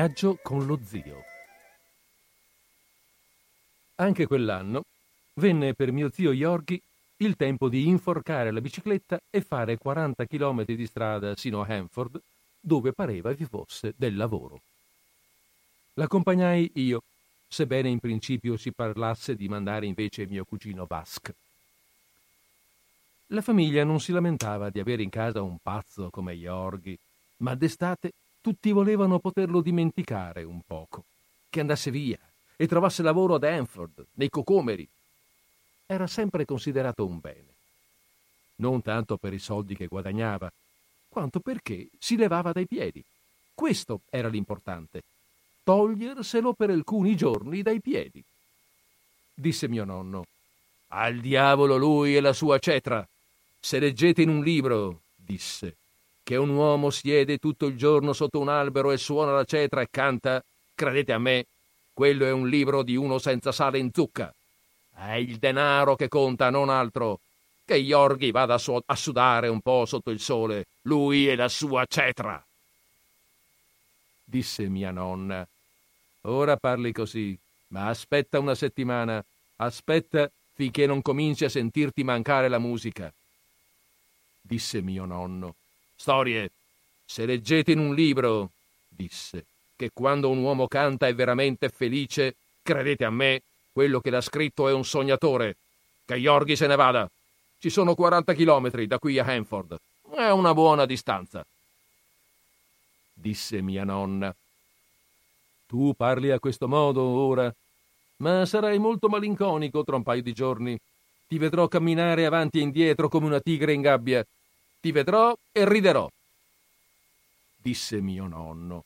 Viaggio con lo zio. Anche quell'anno venne per mio zio Yorgi il tempo di inforcare la bicicletta e fare 40 km di strada sino a Hanford dove pareva vi fosse del lavoro. L'accompagnai io, sebbene in principio si parlasse di mandare invece mio cugino Vasque. La famiglia non si lamentava di avere in casa un pazzo come Jorghi, ma d'estate tutti volevano poterlo dimenticare un poco, che andasse via e trovasse lavoro ad Hanford, nei cocomeri. Era sempre considerato un bene. Non tanto per i soldi che guadagnava, quanto perché si levava dai piedi. Questo era l'importante. Toglierselo per alcuni giorni dai piedi. Disse mio nonno. Al diavolo lui e la sua cetra. Se leggete in un libro, disse, che un uomo siede tutto il giorno sotto un albero e suona la cetra e canta, credete a me, quello è un libro di uno senza sale in zucca. È il denaro che conta, non altro. Che Iorghi vada a, su- a sudare un po' sotto il sole, lui e la sua cetra. Disse mia nonna. Ora parli così, ma aspetta una settimana, aspetta finché non cominci a sentirti mancare la musica. Disse mio nonno. Storie. Se leggete in un libro, disse, che quando un uomo canta è veramente felice, credete a me, quello che l'ha scritto è un sognatore. Che Yorghi se ne vada. Ci sono 40 chilometri da qui a Hanford. È una buona distanza. Disse mia nonna. Tu parli a questo modo ora, ma sarai molto malinconico tra un paio di giorni. Ti vedrò camminare avanti e indietro come una tigre in gabbia. Ti vedrò e riderò. Disse mio nonno.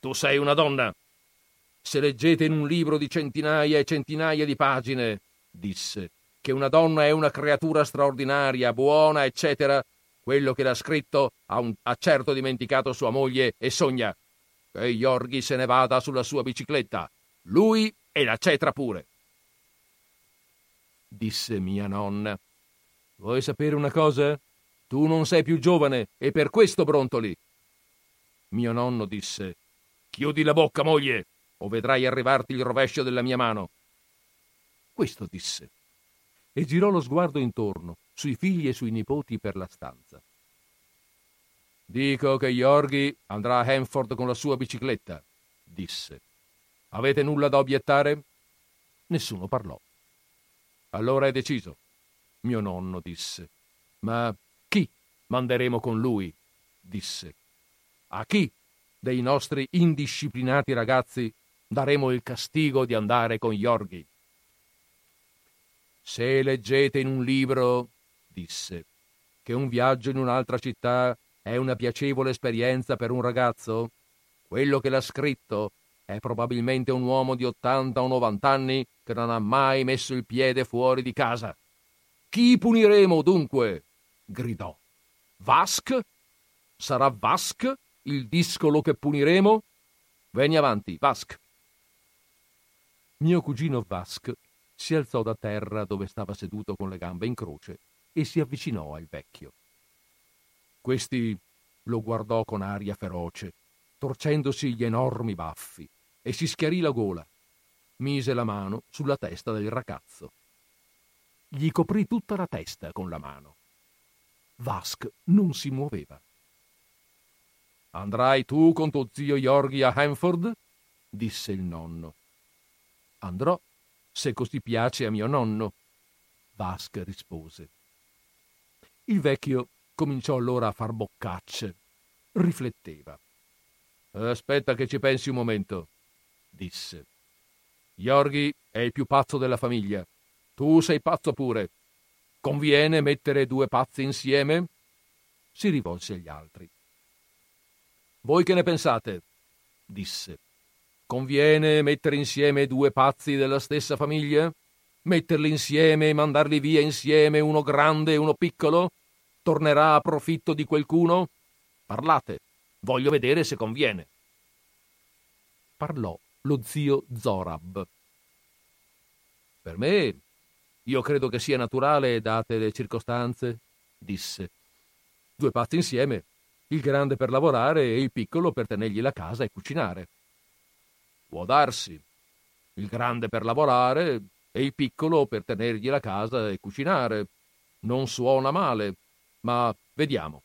Tu sei una donna. Se leggete in un libro di centinaia e centinaia di pagine, disse, che una donna è una creatura straordinaria, buona, eccetera, quello che l'ha scritto ha, un, ha certo dimenticato sua moglie e sogna che Yorghi se ne vada sulla sua bicicletta. Lui e la cetra pure. Disse mia nonna. Vuoi sapere una cosa? Tu non sei più giovane e per questo brontoli. Mio nonno disse. Chiudi la bocca, moglie, o vedrai arrivarti il rovescio della mia mano. Questo disse e girò lo sguardo intorno, sui figli e sui nipoti per la stanza. Dico che Yorghi andrà a Hanford con la sua bicicletta, disse. Avete nulla da obiettare? Nessuno parlò. Allora è deciso, mio nonno disse. Ma manderemo con lui? disse. A chi dei nostri indisciplinati ragazzi daremo il castigo di andare con Yorghi? Se leggete in un libro, disse, che un viaggio in un'altra città è una piacevole esperienza per un ragazzo, quello che l'ha scritto è probabilmente un uomo di 80 o 90 anni che non ha mai messo il piede fuori di casa. Chi puniremo dunque? gridò. Vask? Sarà Vask il discolo che puniremo? Vieni avanti, Vask. Mio cugino Vask si alzò da terra dove stava seduto con le gambe in croce e si avvicinò al vecchio. Questi lo guardò con aria feroce, torcendosi gli enormi baffi, e si schiarì la gola. Mise la mano sulla testa del ragazzo. Gli coprì tutta la testa con la mano. Vask non si muoveva. Andrai tu con tuo zio Yorghi a Hanford? disse il nonno. Andrò, se così piace a mio nonno. Vasca rispose. Il vecchio cominciò allora a far boccacce. Rifletteva. Aspetta che ci pensi un momento, disse. Yorghi è il più pazzo della famiglia. Tu sei pazzo pure. Conviene mettere due pazzi insieme? Si rivolse agli altri. Voi che ne pensate? disse. Conviene mettere insieme due pazzi della stessa famiglia? Metterli insieme e mandarli via insieme uno grande e uno piccolo? Tornerà a profitto di qualcuno? Parlate, voglio vedere se conviene. Parlò lo zio Zorab. Per me, io credo che sia naturale, date le circostanze, disse. Due pazzi insieme, il grande per lavorare e il piccolo per tenergli la casa e cucinare. Può darsi. Il grande per lavorare e il piccolo per tenergli la casa e cucinare. Non suona male, ma vediamo.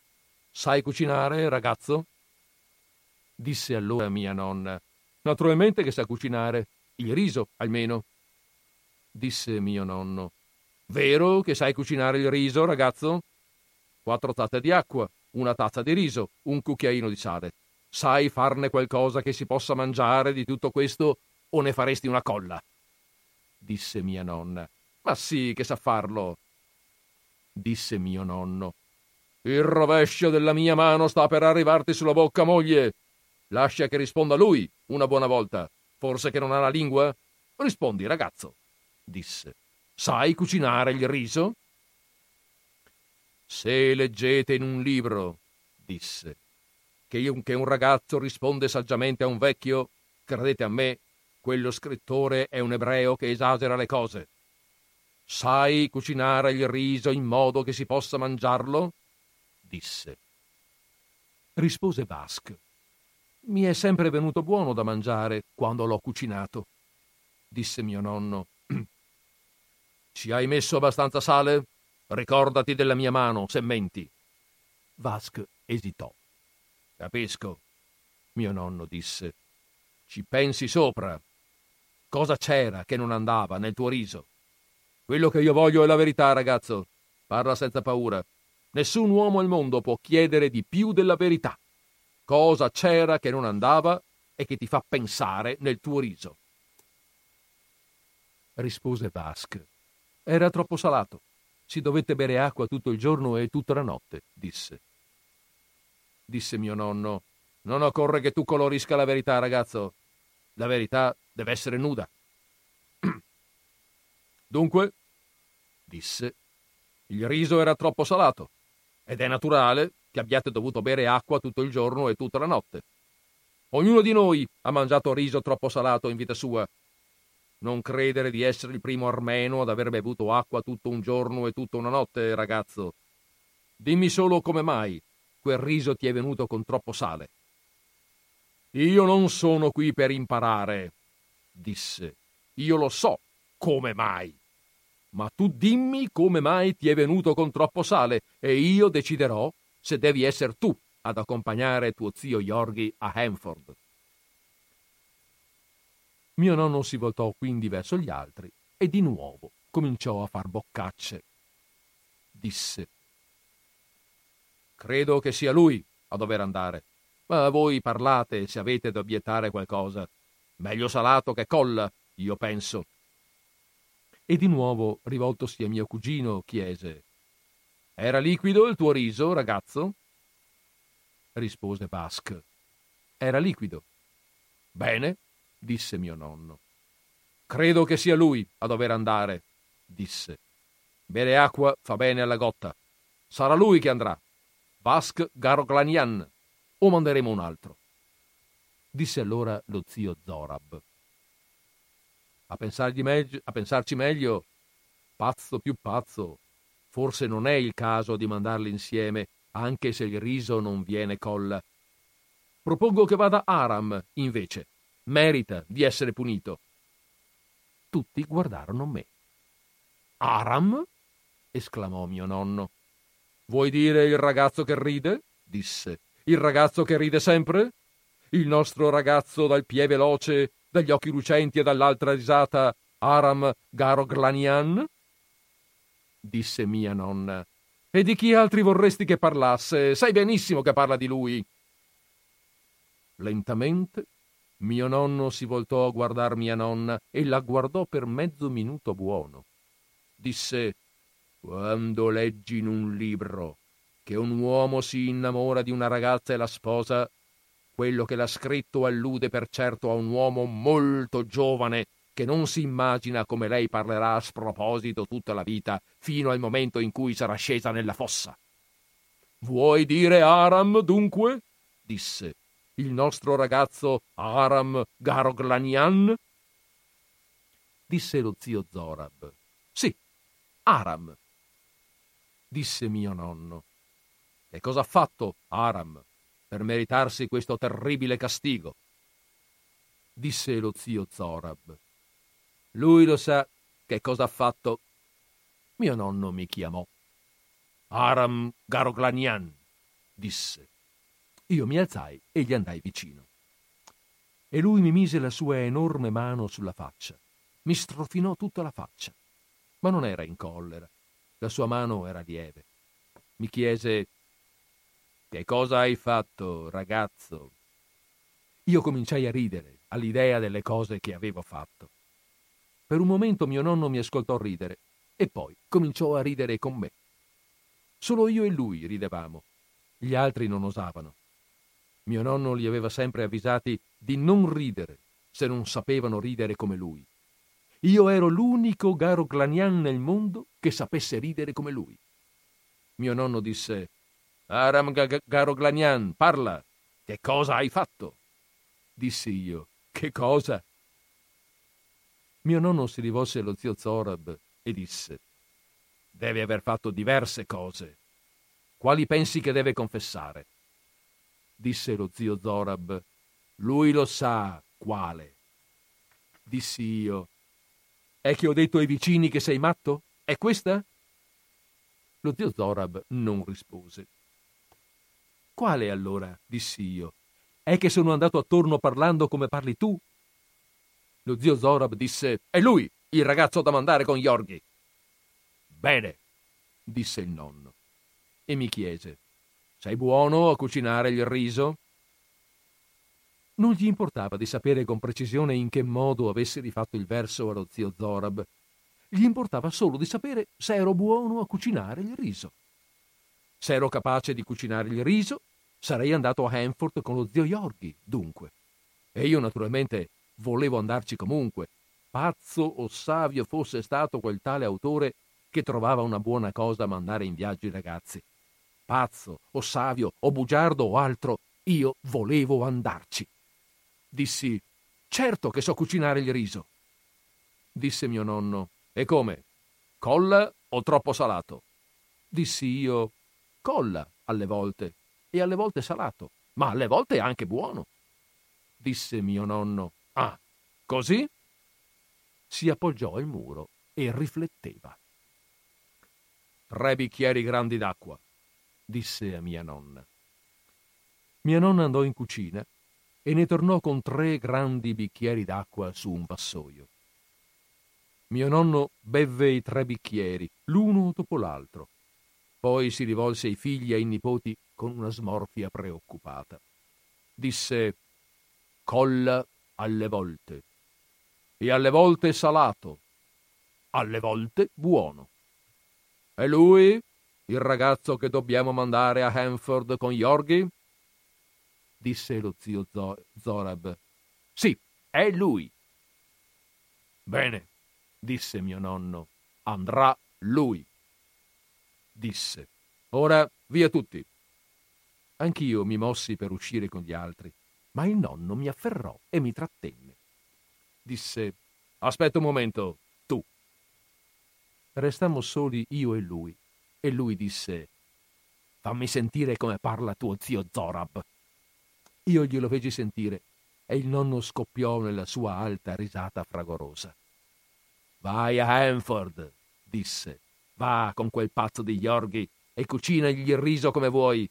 Sai cucinare, ragazzo? disse allora mia nonna. Naturalmente che sa cucinare, il riso almeno. Disse mio nonno. Vero che sai cucinare il riso, ragazzo? Quattro tazze di acqua, una tazza di riso, un cucchiaino di sale. Sai farne qualcosa che si possa mangiare di tutto questo o ne faresti una colla? Disse mia nonna. Ma sì, che sa farlo. Disse mio nonno. Il rovescio della mia mano sta per arrivarti sulla bocca, moglie. Lascia che risponda lui una buona volta. Forse che non ha la lingua? Rispondi, ragazzo, disse. Sai cucinare il riso? Se leggete in un libro, disse, che, un ragazzo risponde saggiamente a un vecchio, credete a me, quello scrittore è un ebreo che esagera le cose. Sai cucinare il riso in modo che si possa mangiarlo? disse. Rispose Basque. Mi è sempre venuto buono da mangiare quando l'ho cucinato, disse mio nonno. Ci hai messo abbastanza sale? Ricordati della mia mano, se menti. Vasque esitò. Capisco, mio nonno disse. Ci pensi sopra. Cosa c'era che non andava nel tuo riso? Quello che io voglio è la verità, ragazzo. Parla senza paura. Nessun uomo al mondo può chiedere di più della verità. Cosa c'era che non andava e che ti fa pensare nel tuo riso? Rispose Basque. Era troppo salato. Si dovette bere acqua tutto il giorno e tutta la notte, disse. Disse mio nonno. Non occorre che tu colorisca la verità, ragazzo. La verità deve essere nuda. <clears throat> Dunque, disse, il riso era troppo salato ed è naturale che abbiate dovuto bere acqua tutto il giorno e tutta la notte. Ognuno di noi ha mangiato riso troppo salato in vita sua non credere di essere il primo armeno ad aver bevuto acqua tutto un giorno e tutta una notte, ragazzo. Dimmi solo come mai quel riso ti è venuto con troppo sale. Io non sono qui per imparare, disse. Io lo so come mai. Ma tu dimmi come mai ti è venuto con troppo sale e io deciderò se devi essere tu ad accompagnare tuo zio Yorgi a Hanford. Mio nonno si voltò quindi verso gli altri e di nuovo cominciò a far boccacce. Disse: Credo che sia lui a dover andare. Ma voi parlate se avete da obiettare qualcosa. Meglio salato che colla, io penso. E di nuovo, rivoltosi a mio cugino, chiese: Era liquido il tuo riso, ragazzo? rispose Basque. Era liquido. Bene, disse mio nonno. Credo che sia lui a dover andare, disse. Bere acqua fa bene alla gotta. Sarà lui che andrà. Vask Garoglanian. O manderemo un altro. Disse allora lo zio Zorab. A, meglio, a pensarci meglio, pazzo più pazzo, forse non è il caso di mandarli insieme, anche se il riso non viene colla. Propongo che vada Aram, invece, merita di essere punito. Tutti guardarono me. Aram? esclamò mio nonno. Vuoi dire il ragazzo che ride? disse. Il ragazzo che ride sempre? Il nostro ragazzo dal pie veloce, dagli occhi lucenti e dall'altra risata, Aram Garoglanian? disse mia nonna. E di chi altri vorresti che parlasse? Sai benissimo che parla di lui. Lentamente mio nonno si voltò a guardar mia nonna e la guardò per mezzo minuto buono. Disse Quando leggi in un libro che un uomo si innamora di una ragazza e la sposa, quello che l'ha scritto allude per certo a un uomo molto giovane che non si immagina come lei parlerà a sproposito tutta la vita, fino al momento in cui sarà scesa nella fossa. Vuoi dire Aram, dunque? disse il nostro ragazzo Aram Garoglanian? Disse lo zio Zorab. Sì, Aram. Disse mio nonno. E cosa ha fatto Aram per meritarsi questo terribile castigo? Disse lo zio Zorab. Lui lo sa che cosa ha fatto. Mio nonno mi chiamò. Aram Garoglanian, disse. Io mi alzai e gli andai vicino. e lui mi mise la sua enorme mano sulla faccia. Mi strofinò tutta la faccia. Ma non era in collera. La sua mano era lieve. Mi chiese Che cosa hai fatto, ragazzo? Io cominciai a ridere all'idea delle cose che avevo fatto. Per un momento mio nonno mi ascoltò ridere e poi cominciò a ridere con me. Solo io e lui ridevamo. Gli altri non osavano. Mio nonno li aveva sempre avvisati di non ridere se non sapevano ridere come lui. Io ero l'unico Garo Glanian nel mondo che sapesse ridere come lui. Mio nonno disse: Aram Garo Glanian, parla! Che cosa hai fatto? Dissi io: Che cosa? Mio nonno si rivolse allo zio Zorab e disse: Deve aver fatto diverse cose. Quali pensi che deve confessare? Disse lo zio Zorab. Lui lo sa quale. Dissi io. È che ho detto ai vicini che sei matto? È questa? Lo zio Zorab non rispose. Quale allora? dissi io. È che sono andato attorno parlando come parli tu? Lo zio Zorab disse: È lui, il ragazzo da mandare con Yorghi. Bene, disse il nonno, e mi chiese: sei buono a cucinare il riso? Non gli importava di sapere con precisione in che modo avessi rifatto il verso allo zio Zorab. Gli importava solo di sapere se ero buono a cucinare il riso. Se ero capace di cucinare il riso, sarei andato a Hanford con lo zio Yorghi, dunque. E io naturalmente volevo andarci comunque, pazzo o savio fosse stato quel tale autore che trovava una buona cosa mandare in viaggio i ragazzi pazzo o savio o bugiardo o altro, io volevo andarci. Dissi, certo che so cucinare il riso. Disse mio nonno, e come? Colla o troppo salato? Dissi io, colla alle volte e alle volte salato, ma alle volte anche buono. Disse mio nonno, ah, così? Si appoggiò al muro e rifletteva. Tre bicchieri grandi d'acqua, disse a mia nonna. Mia nonna andò in cucina e ne tornò con tre grandi bicchieri d'acqua su un vassoio. Mio nonno bevve i tre bicchieri, l'uno dopo l'altro. Poi si rivolse ai figli e ai nipoti con una smorfia preoccupata. Disse colla alle volte e alle volte salato, alle volte buono. E lui il ragazzo che dobbiamo mandare a Hanford con Yorghi? disse lo zio Zorab. Sì, è lui. Bene, disse mio nonno, andrà lui. Disse, ora via tutti. Anch'io mi mossi per uscire con gli altri, ma il nonno mi afferrò e mi trattenne. Disse, aspetta un momento, tu. Restammo soli io e lui e lui disse Fammi sentire come parla tuo zio Zorab. Io glielo feci sentire e il nonno scoppiò nella sua alta risata fragorosa. Vai a Hanford, disse. Va con quel pazzo di Yorghi e cucinagli il riso come vuoi.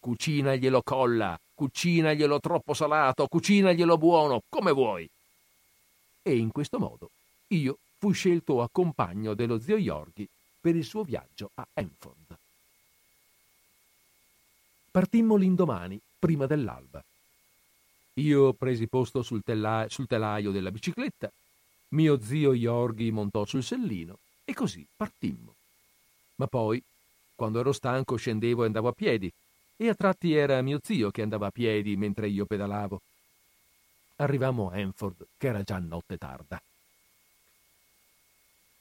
Cucinaglielo colla, cucinaglielo troppo salato, cucinaglielo buono, come vuoi. E in questo modo io fui scelto a compagno dello zio Yorghi per il suo viaggio a Enfield. Partimmo l'indomani, prima dell'alba. Io presi posto sul, tela- sul telaio della bicicletta, mio zio Yorghi montò sul sellino e così partimmo. Ma poi, quando ero stanco, scendevo e andavo a piedi, e a tratti era mio zio che andava a piedi mentre io pedalavo. Arrivammo a Enfield, che era già notte tarda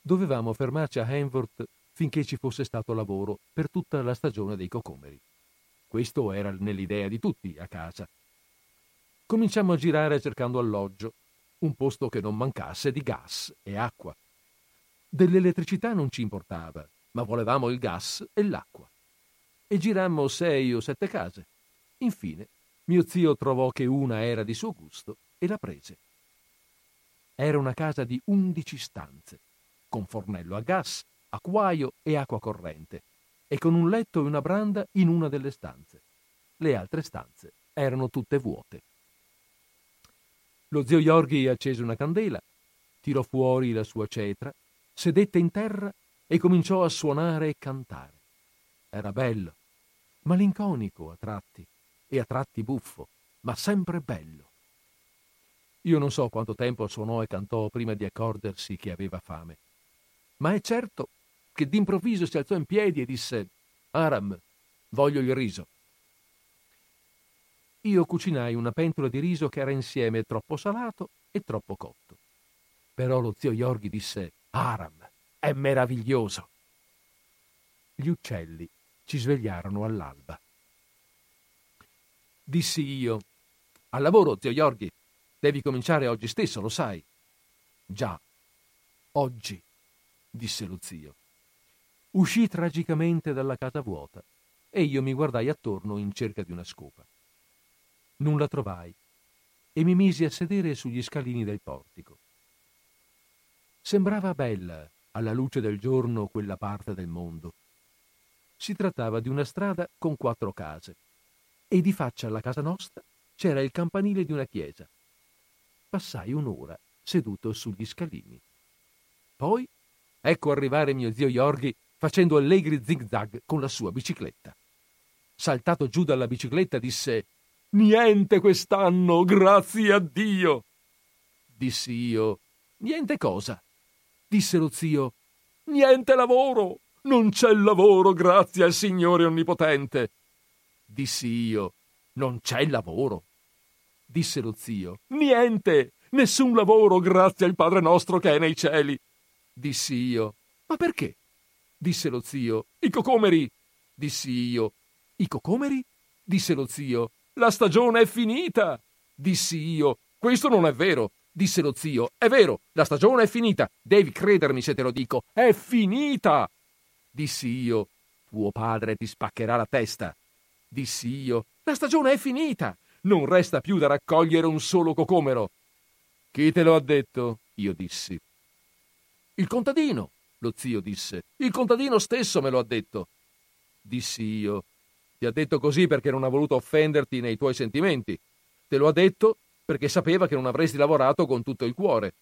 dovevamo fermarci a Hanworth finché ci fosse stato lavoro per tutta la stagione dei cocomeri. Questo era nell'idea di tutti a casa. Cominciamo a girare cercando alloggio, un posto che non mancasse di gas e acqua. Dell'elettricità non ci importava, ma volevamo il gas e l'acqua. E girammo sei o sette case. Infine, mio zio trovò che una era di suo gusto e la prese. Era una casa di undici stanze con fornello a gas, acquaio e acqua corrente, e con un letto e una branda in una delle stanze. Le altre stanze erano tutte vuote. Lo zio Yorghi accese una candela, tirò fuori la sua cetra, sedette in terra e cominciò a suonare e cantare. Era bello, malinconico a tratti e a tratti buffo, ma sempre bello. Io non so quanto tempo suonò e cantò prima di accorgersi che aveva fame, ma è certo che d'improvviso si alzò in piedi e disse Aram, voglio il riso. Io cucinai una pentola di riso che era insieme troppo salato e troppo cotto. Però lo zio Yorghi disse Aram, è meraviglioso. Gli uccelli ci svegliarono all'alba. Dissi io, al lavoro, zio Yorghi, devi cominciare oggi stesso, lo sai. Già, oggi, disse lo zio. Uscì tragicamente dalla casa vuota e io mi guardai attorno in cerca di una scopa. Non la trovai e mi misi a sedere sugli scalini del portico. Sembrava bella alla luce del giorno quella parte del mondo. Si trattava di una strada con quattro case e di faccia alla casa nostra c'era il campanile di una chiesa. Passai un'ora seduto sugli scalini. Poi ecco arrivare mio zio Yorghi facendo allegri zigzag con la sua bicicletta. Saltato giù dalla bicicletta disse Niente quest'anno, grazie a Dio. Dissi io Niente cosa? disse lo zio. Niente lavoro! Non c'è lavoro, grazie al Signore Onnipotente. Dissi io. Non c'è lavoro. Disse lo zio. Niente! Nessun lavoro, grazie al Padre nostro che è nei cieli. Dissi io. Ma perché? Disse lo zio. I cocomeri. Dissi io. I cocomeri? Disse lo zio. La stagione è finita. Dissi io. Questo non è vero disse lo zio. È vero, la stagione è finita. Devi credermi se te lo dico. È finita. Dissi io. Tuo padre ti spaccherà la testa. Dissi io. La stagione è finita. Non resta più da raccogliere un solo cocomero. Chi te lo ha detto? Io dissi. Il contadino, lo zio disse. Il contadino stesso me lo ha detto. Dissi io. Ti ha detto così perché non ha voluto offenderti nei tuoi sentimenti. Te lo ha detto perché sapeva che non avresti lavorato con tutto il cuore.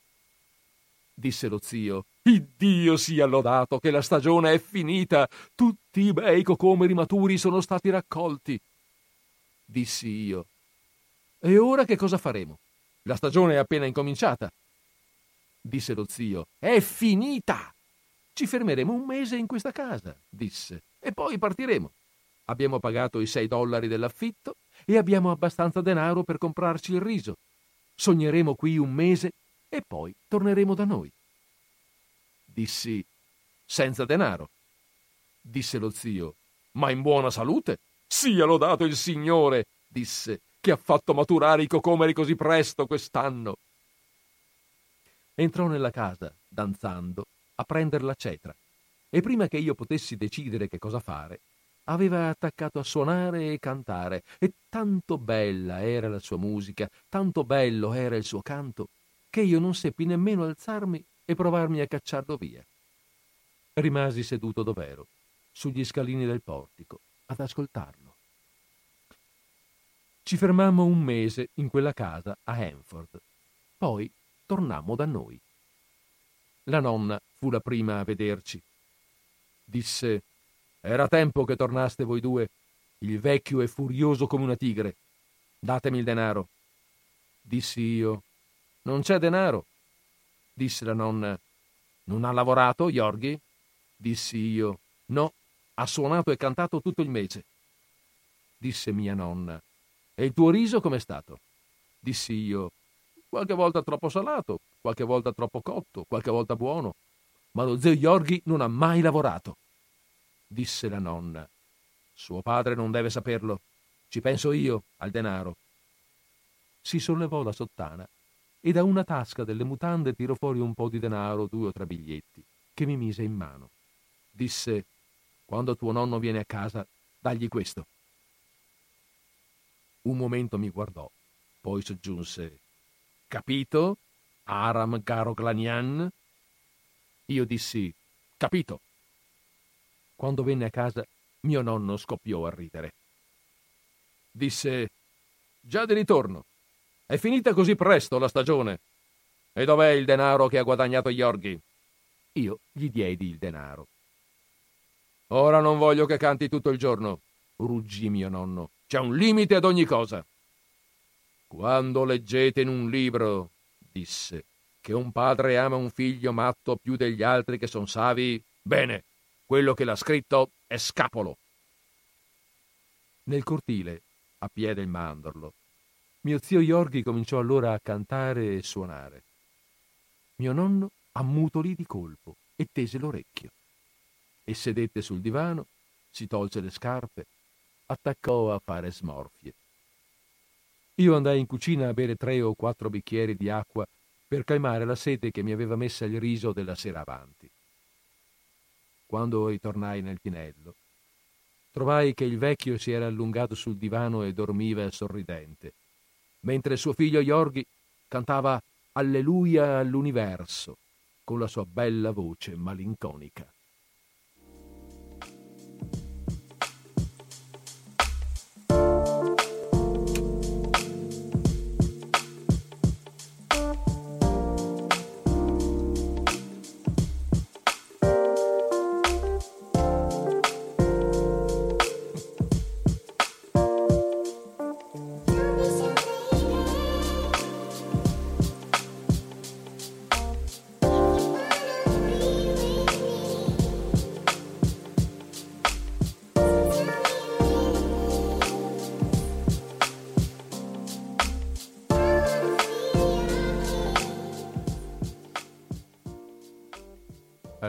Disse lo zio. Iddio sia lodato che la stagione è finita. Tutti i bei cocomeri maturi sono stati raccolti. Dissi io. E ora che cosa faremo? La stagione è appena incominciata. Disse lo zio. È finita. Ci fermeremo un mese in questa casa, disse, e poi partiremo. Abbiamo pagato i sei dollari dell'affitto e abbiamo abbastanza denaro per comprarci il riso. Sogneremo qui un mese e poi torneremo da noi. Dissi, senza denaro. Disse lo zio, ma in buona salute? Sia lodato il Signore, disse, che ha fatto maturare i cocomeri così presto quest'anno. Entrò nella casa, danzando, a prendere la cetra, e prima che io potessi decidere che cosa fare, aveva attaccato a suonare e cantare, e tanto bella era la sua musica, tanto bello era il suo canto, che io non seppi nemmeno alzarmi e provarmi a cacciarlo via. Rimasi seduto dov'ero, sugli scalini del portico, ad ascoltarlo. Ci fermammo un mese in quella casa a Hanford. Poi tornammo da noi. La nonna fu la prima a vederci. Disse era tempo che tornaste voi due. Il vecchio è furioso come una tigre. Datemi il denaro. Dissi io. Non c'è denaro. Disse la nonna. Non ha lavorato, Yorghi? Dissi io. No, ha suonato e cantato tutto il mese. Disse mia nonna. E il tuo riso com'è stato? Dissi io. Qualche volta troppo salato, qualche volta troppo cotto, qualche volta buono. Ma lo zio Yorghi non ha mai lavorato disse la nonna. Suo padre non deve saperlo. Ci penso io al denaro. Si sollevò la sottana e da una tasca delle mutande tirò fuori un po' di denaro, due o tre biglietti, che mi mise in mano. Disse: Quando tuo nonno viene a casa, dagli questo. Un momento mi guardò, poi soggiunse: Capito? Aram Garoglanian? Io dissi: Capito. Quando venne a casa, mio nonno scoppiò a ridere. Disse: Già di ritorno. È finita così presto la stagione. E dov'è il denaro che ha guadagnato Yorghi? Io gli diedi il denaro. Ora non voglio che canti tutto il giorno, ruggì mio nonno. C'è un limite ad ogni cosa. Quando leggete in un libro, disse, che un padre ama un figlio matto più degli altri che son savi, bene, quello che l'ha scritto è scapolo. Nel cortile, a piede il mandorlo, mio zio Iorghi cominciò allora a cantare e suonare. Mio nonno ammutolì di colpo e tese l'orecchio. E sedette sul divano, si tolse le scarpe, attaccò a fare smorfie. Io andai in cucina a bere tre o quattro bicchieri di acqua per calmare la sete che mi aveva messa il riso della sera avanti. Quando ritornai nel tinello, trovai che il vecchio si era allungato sul divano e dormiva sorridente, mentre suo figlio Iorghi cantava Alleluia all'universo con la sua bella voce malinconica.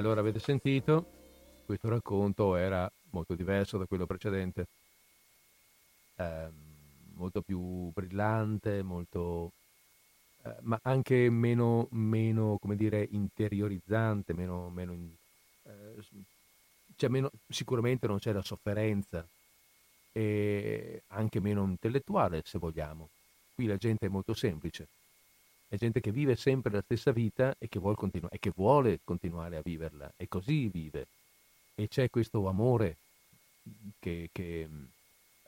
Allora avete sentito, questo racconto era molto diverso da quello precedente, eh, molto più brillante, molto, eh, ma anche meno, meno, come dire, interiorizzante, meno, meno, eh, cioè meno, sicuramente non c'è la sofferenza e anche meno intellettuale se vogliamo. Qui la gente è molto semplice è gente che vive sempre la stessa vita e che, vuol continu- e che vuole continuare a viverla e così vive. E c'è questo amore che, che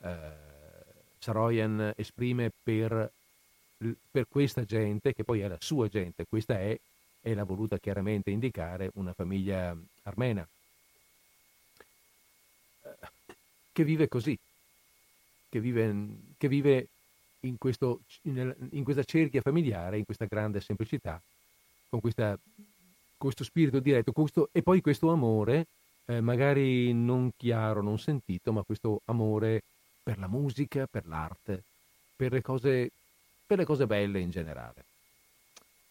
eh, Saroyan esprime per, per, questa gente, che poi è la sua gente, questa è, e l'ha voluta chiaramente indicare, una famiglia armena, che vive così, che vive, che vive in, questo, in, questa cerchia familiare, in questa grande semplicità, con questa, questo spirito diretto questo, e poi questo amore, eh, magari non chiaro, non sentito, ma questo amore per la musica, per l'arte, per le cose, per le cose belle in generale.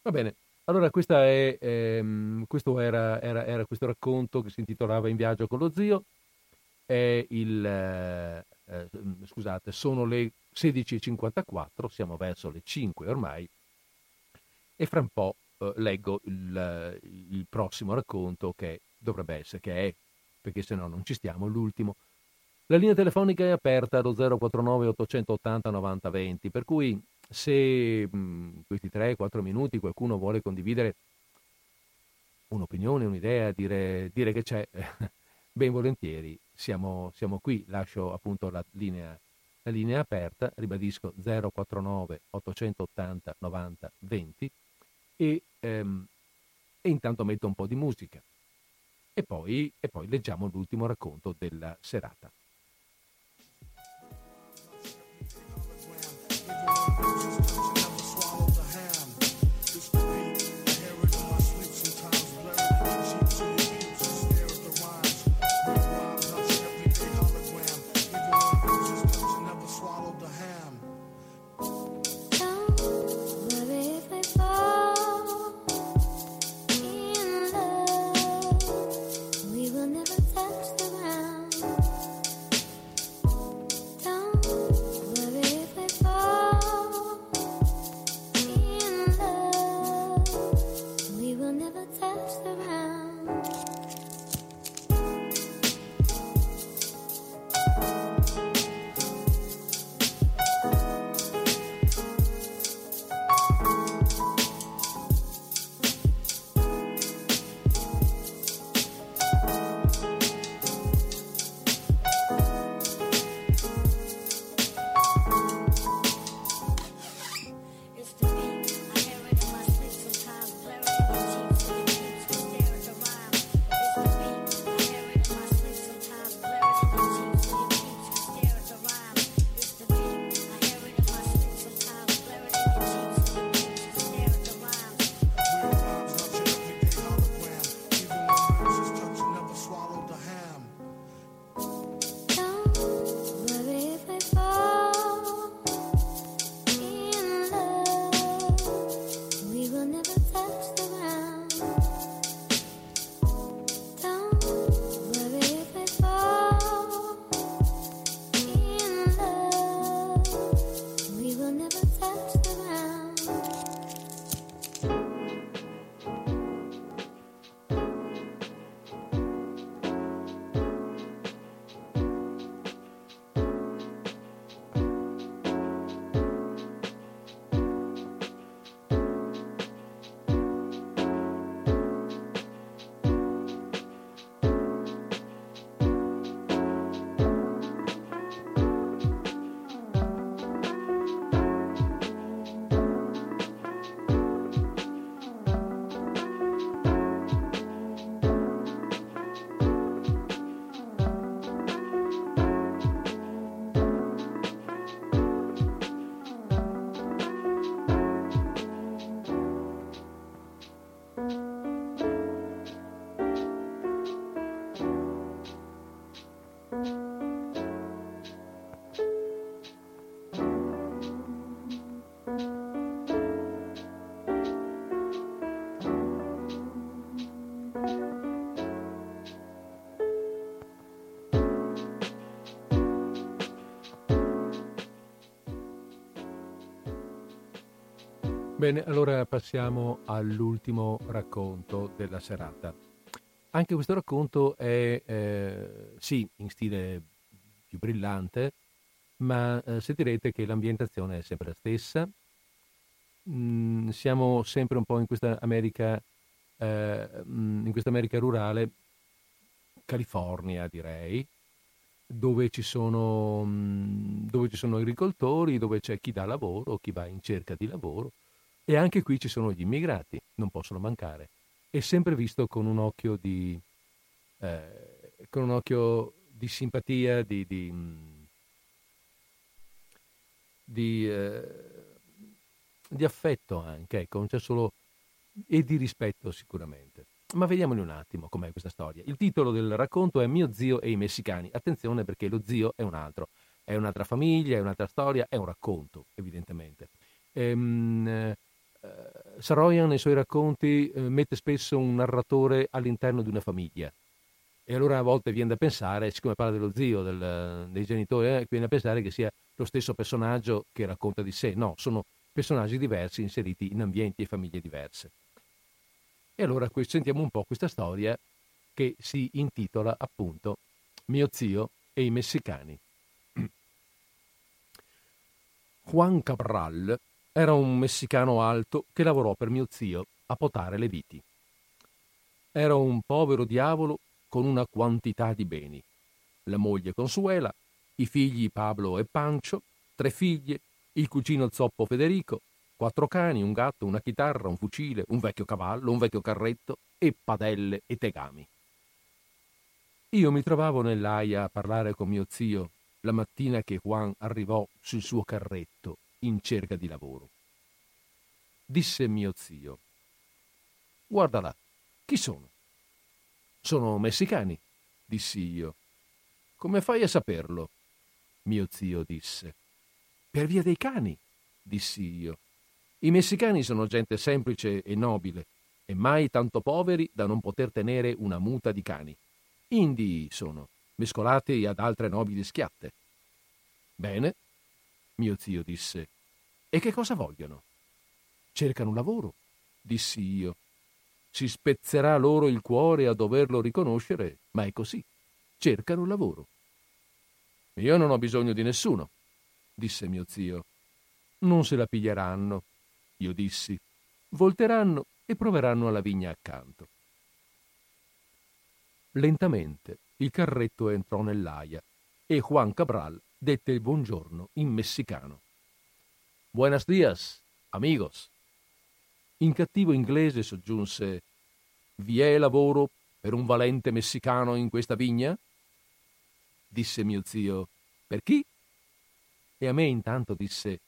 Va bene, allora è, ehm, questo era, era, era, questo racconto che si intitolava In viaggio con lo zio. Il, eh, eh, scusate, sono le 16.54, siamo verso le 5 ormai, e fra un po' eh, leggo il, il, prossimo racconto che dovrebbe essere, che è, perché se no non ci stiamo, l'ultimo. La linea telefonica è aperta allo 049 880 90 20, per cui se mh, questi 3-4 minuti qualcuno vuole condividere un'opinione, un'idea, dire, dire che c'è, <laughs> ben volentieri siamo, siamo qui. Lascio appunto la linea la linea è aperta, ribadisco 049 880 90 20 e, ehm, e intanto metto un po' di musica e poi, e poi leggiamo l'ultimo racconto della serata. Bene, allora passiamo all'ultimo racconto della serata. Anche questo racconto è, eh, sì, in stile più brillante, ma eh, sentirete che l'ambientazione è sempre la stessa. Mm, siamo sempre un po' in questa America, eh, mm, in questa America rurale, California direi, dove ci, sono, mm, dove ci sono agricoltori, dove c'è chi dà lavoro, chi va in cerca di lavoro e anche qui ci sono gli immigrati, non possono mancare. È sempre visto con un occhio di, eh, con un occhio di simpatia, di, di, di, eh, di affetto anche, ecco, non c'è solo e di rispetto sicuramente. Ma vediamoli un attimo com'è questa storia. Il titolo del racconto è Mio zio e i messicani. Attenzione perché lo zio è un altro, è un'altra famiglia, è un'altra storia, è un racconto, evidentemente. Ehm, eh, Saroyan nei suoi racconti eh, mette spesso un narratore all'interno di una famiglia. E allora a volte viene da pensare, siccome parla dello zio, del, dei genitori, eh, viene da pensare che sia lo stesso personaggio che racconta di sé. No, sono personaggi diversi inseriti in ambienti e famiglie diverse. E allora sentiamo un po' questa storia che si intitola appunto Mio zio e i messicani. <clears throat> Juan Cabral era un messicano alto che lavorò per mio zio a potare le viti. Era un povero diavolo con una quantità di beni. La moglie Consuela, i figli Pablo e Pancio, tre figlie, il cugino zoppo Federico, quattro cani, un gatto, una chitarra, un fucile, un vecchio cavallo, un vecchio carretto e padelle e tegami. Io mi trovavo nell'aia a parlare con mio zio la mattina che Juan arrivò sul suo carretto in cerca di lavoro. Disse mio zio. Guarda là, chi sono? Sono messicani, dissi io. Come fai a saperlo? Mio zio disse. Per via dei cani, dissi io. I messicani sono gente semplice e nobile, e mai tanto poveri da non poter tenere una muta di cani. Indii sono, mescolati ad altre nobili schiatte. Bene, mio zio disse. E che cosa vogliono? Cercano lavoro, dissi io. Si spezzerà loro il cuore a doverlo riconoscere, ma è così. Cercano lavoro. Io non ho bisogno di nessuno, disse mio zio. Non se la piglieranno, io dissi. Volteranno e proveranno alla vigna accanto. Lentamente il carretto entrò nell'aia e Juan Cabral dette il buongiorno in messicano. Buenos dias, amigos. In cattivo inglese soggiunse Vi è lavoro per un valente messicano in questa vigna? Disse mio zio Per chi? E a me intanto disse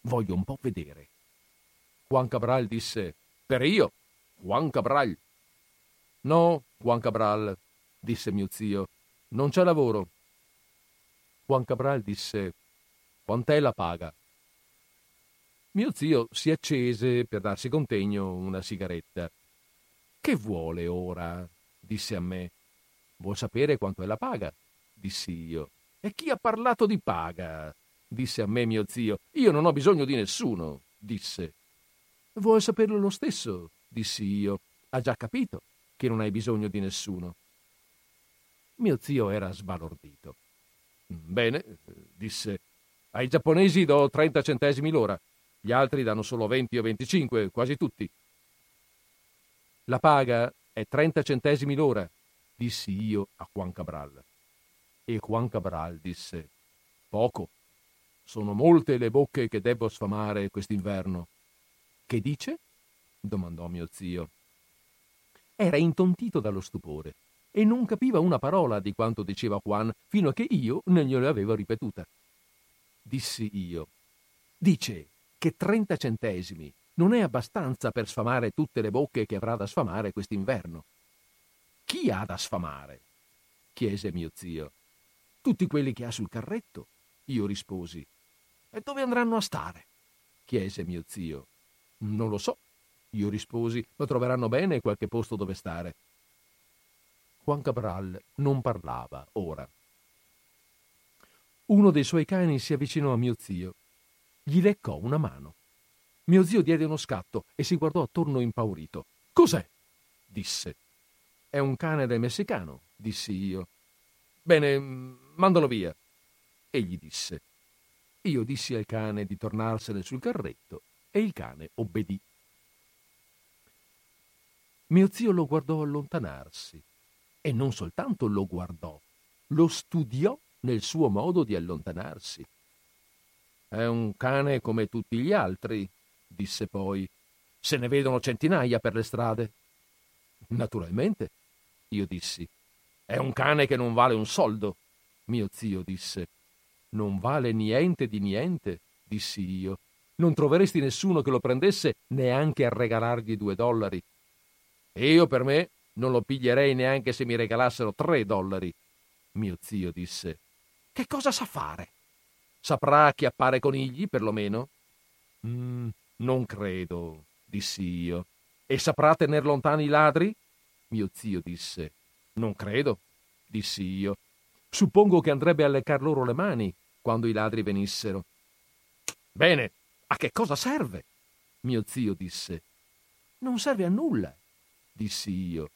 Voglio un po' vedere. Juan Cabral disse Per io, Juan Cabral. No, Juan Cabral, disse mio zio, non c'è lavoro. Juan Cabral disse Quant'è la paga? Mio zio si accese per darsi contegno una sigaretta. Che vuole ora? disse a me. Vuol sapere quanto è la paga? dissi io. E chi ha parlato di paga? disse a me mio zio. Io non ho bisogno di nessuno, disse. Vuoi saperlo lo stesso? dissi io. Ha già capito che non hai bisogno di nessuno. Mio zio era sbalordito. Bene, disse, ai giapponesi do 30 centesimi l'ora, gli altri danno solo 20 o 25, quasi tutti. La paga è 30 centesimi l'ora, dissi io a Juan Cabral. E Juan Cabral disse, poco, sono molte le bocche che devo sfamare quest'inverno. Che dice? domandò mio zio. Era intontito dallo stupore e non capiva una parola di quanto diceva Juan fino a che io non glielo avevo ripetuta. Dissi io. Dice che 30 centesimi non è abbastanza per sfamare tutte le bocche che avrà da sfamare quest'inverno. Chi ha da sfamare? chiese mio zio. Tutti quelli che ha sul carretto. Io risposi. E dove andranno a stare? chiese mio zio. Non lo so, io risposi, ma troveranno bene qualche posto dove stare. Juan Cabral non parlava ora. Uno dei suoi cani si avvicinò a mio zio. Gli leccò una mano. Mio zio diede uno scatto e si guardò attorno impaurito. Cos'è? disse. È un cane del messicano, dissi io. Bene, mandalo via. Egli disse. Io dissi al cane di tornarsene sul carretto e il cane obbedì. Mio zio lo guardò allontanarsi e non soltanto lo guardò, lo studiò nel suo modo di allontanarsi. È un cane come tutti gli altri, disse poi. Se ne vedono centinaia per le strade. Naturalmente, io dissi. È un cane che non vale un soldo. Mio zio disse. Non vale niente di niente, dissi io. Non troveresti nessuno che lo prendesse neanche a regalargli due dollari. E io per me non lo piglierei neanche se mi regalassero tre dollari. Mio zio disse. Che cosa sa fare? Saprà acchiappare conigli, perlomeno? Mm, non credo, dissi io. E saprà tener lontani i ladri? Mio zio disse. Non credo, dissi io. Suppongo che andrebbe a leccar loro le mani quando i ladri venissero. Bene, a che cosa serve? Mio zio disse. Non serve a nulla, dissi io.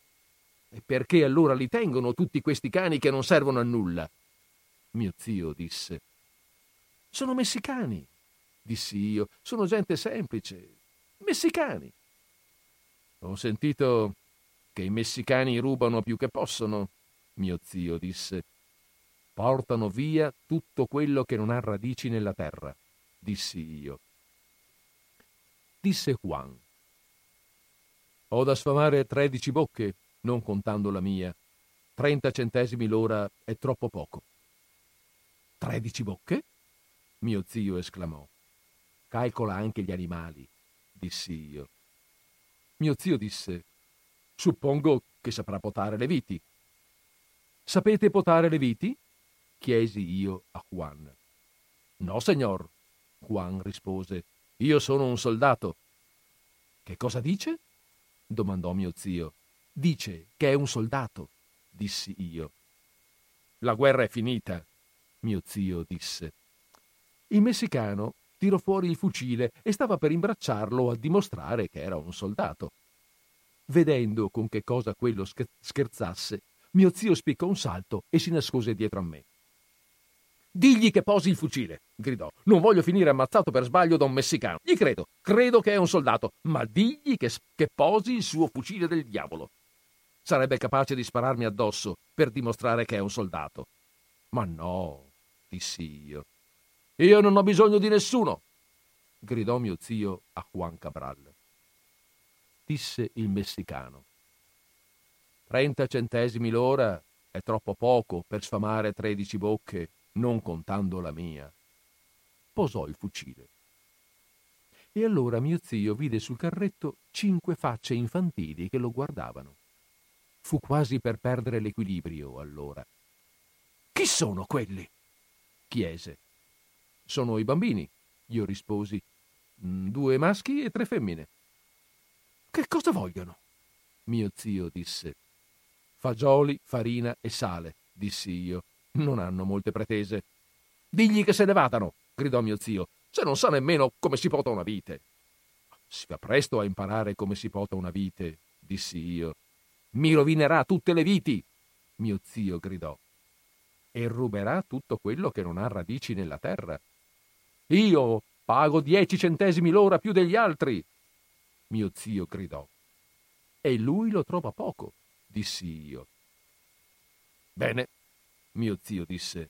E perché allora li tengono tutti questi cani che non servono a nulla? Mio zio disse. Sono messicani, dissi io. Sono gente semplice. Messicani. Ho sentito che i messicani rubano più che possono, mio zio disse. Portano via tutto quello che non ha radici nella terra, dissi io. Disse Juan. Ho da sfamare tredici bocche, non contando la mia. Trenta centesimi l'ora è troppo poco. Tredici bocche? Mio zio esclamò. Calcola anche gli animali, dissi io. Mio zio disse, suppongo che saprà potare le viti. Sapete potare le viti? chiesi io a Juan. No, signor, Juan rispose. Io sono un soldato. Che cosa dice? domandò mio zio. Dice che è un soldato, dissi io. La guerra è finita, mio zio disse. Il messicano tirò fuori il fucile e stava per imbracciarlo a dimostrare che era un soldato. Vedendo con che cosa quello scherzasse, mio zio spiccò un salto e si nascose dietro a me. Digli che posi il fucile, gridò. Non voglio finire ammazzato per sbaglio da un messicano. Gli credo, credo che è un soldato, ma digli che, che posi il suo fucile del diavolo. Sarebbe capace di spararmi addosso per dimostrare che è un soldato. Ma no, dissi io. Io non ho bisogno di nessuno, gridò mio zio a Juan Cabral. Disse il messicano. Trenta centesimi l'ora è troppo poco per sfamare tredici bocche, non contando la mia. Posò il fucile. E allora mio zio vide sul carretto cinque facce infantili che lo guardavano. Fu quasi per perdere l'equilibrio allora. Chi sono quelli? chiese. Sono i bambini, io risposi. Mm, due maschi e tre femmine. Che cosa vogliono? Mio zio disse. Fagioli, farina e sale, dissi io. Non hanno molte pretese. Digli che se ne vadano, gridò mio zio, se non sa nemmeno come si pota una vite. Si va presto a imparare come si pota una vite, dissi io. Mi rovinerà tutte le viti, mio zio gridò e ruberà tutto quello che non ha radici nella terra. Io pago dieci centesimi l'ora più degli altri. Mio zio gridò. E lui lo trova poco, dissi io. Bene, mio zio disse.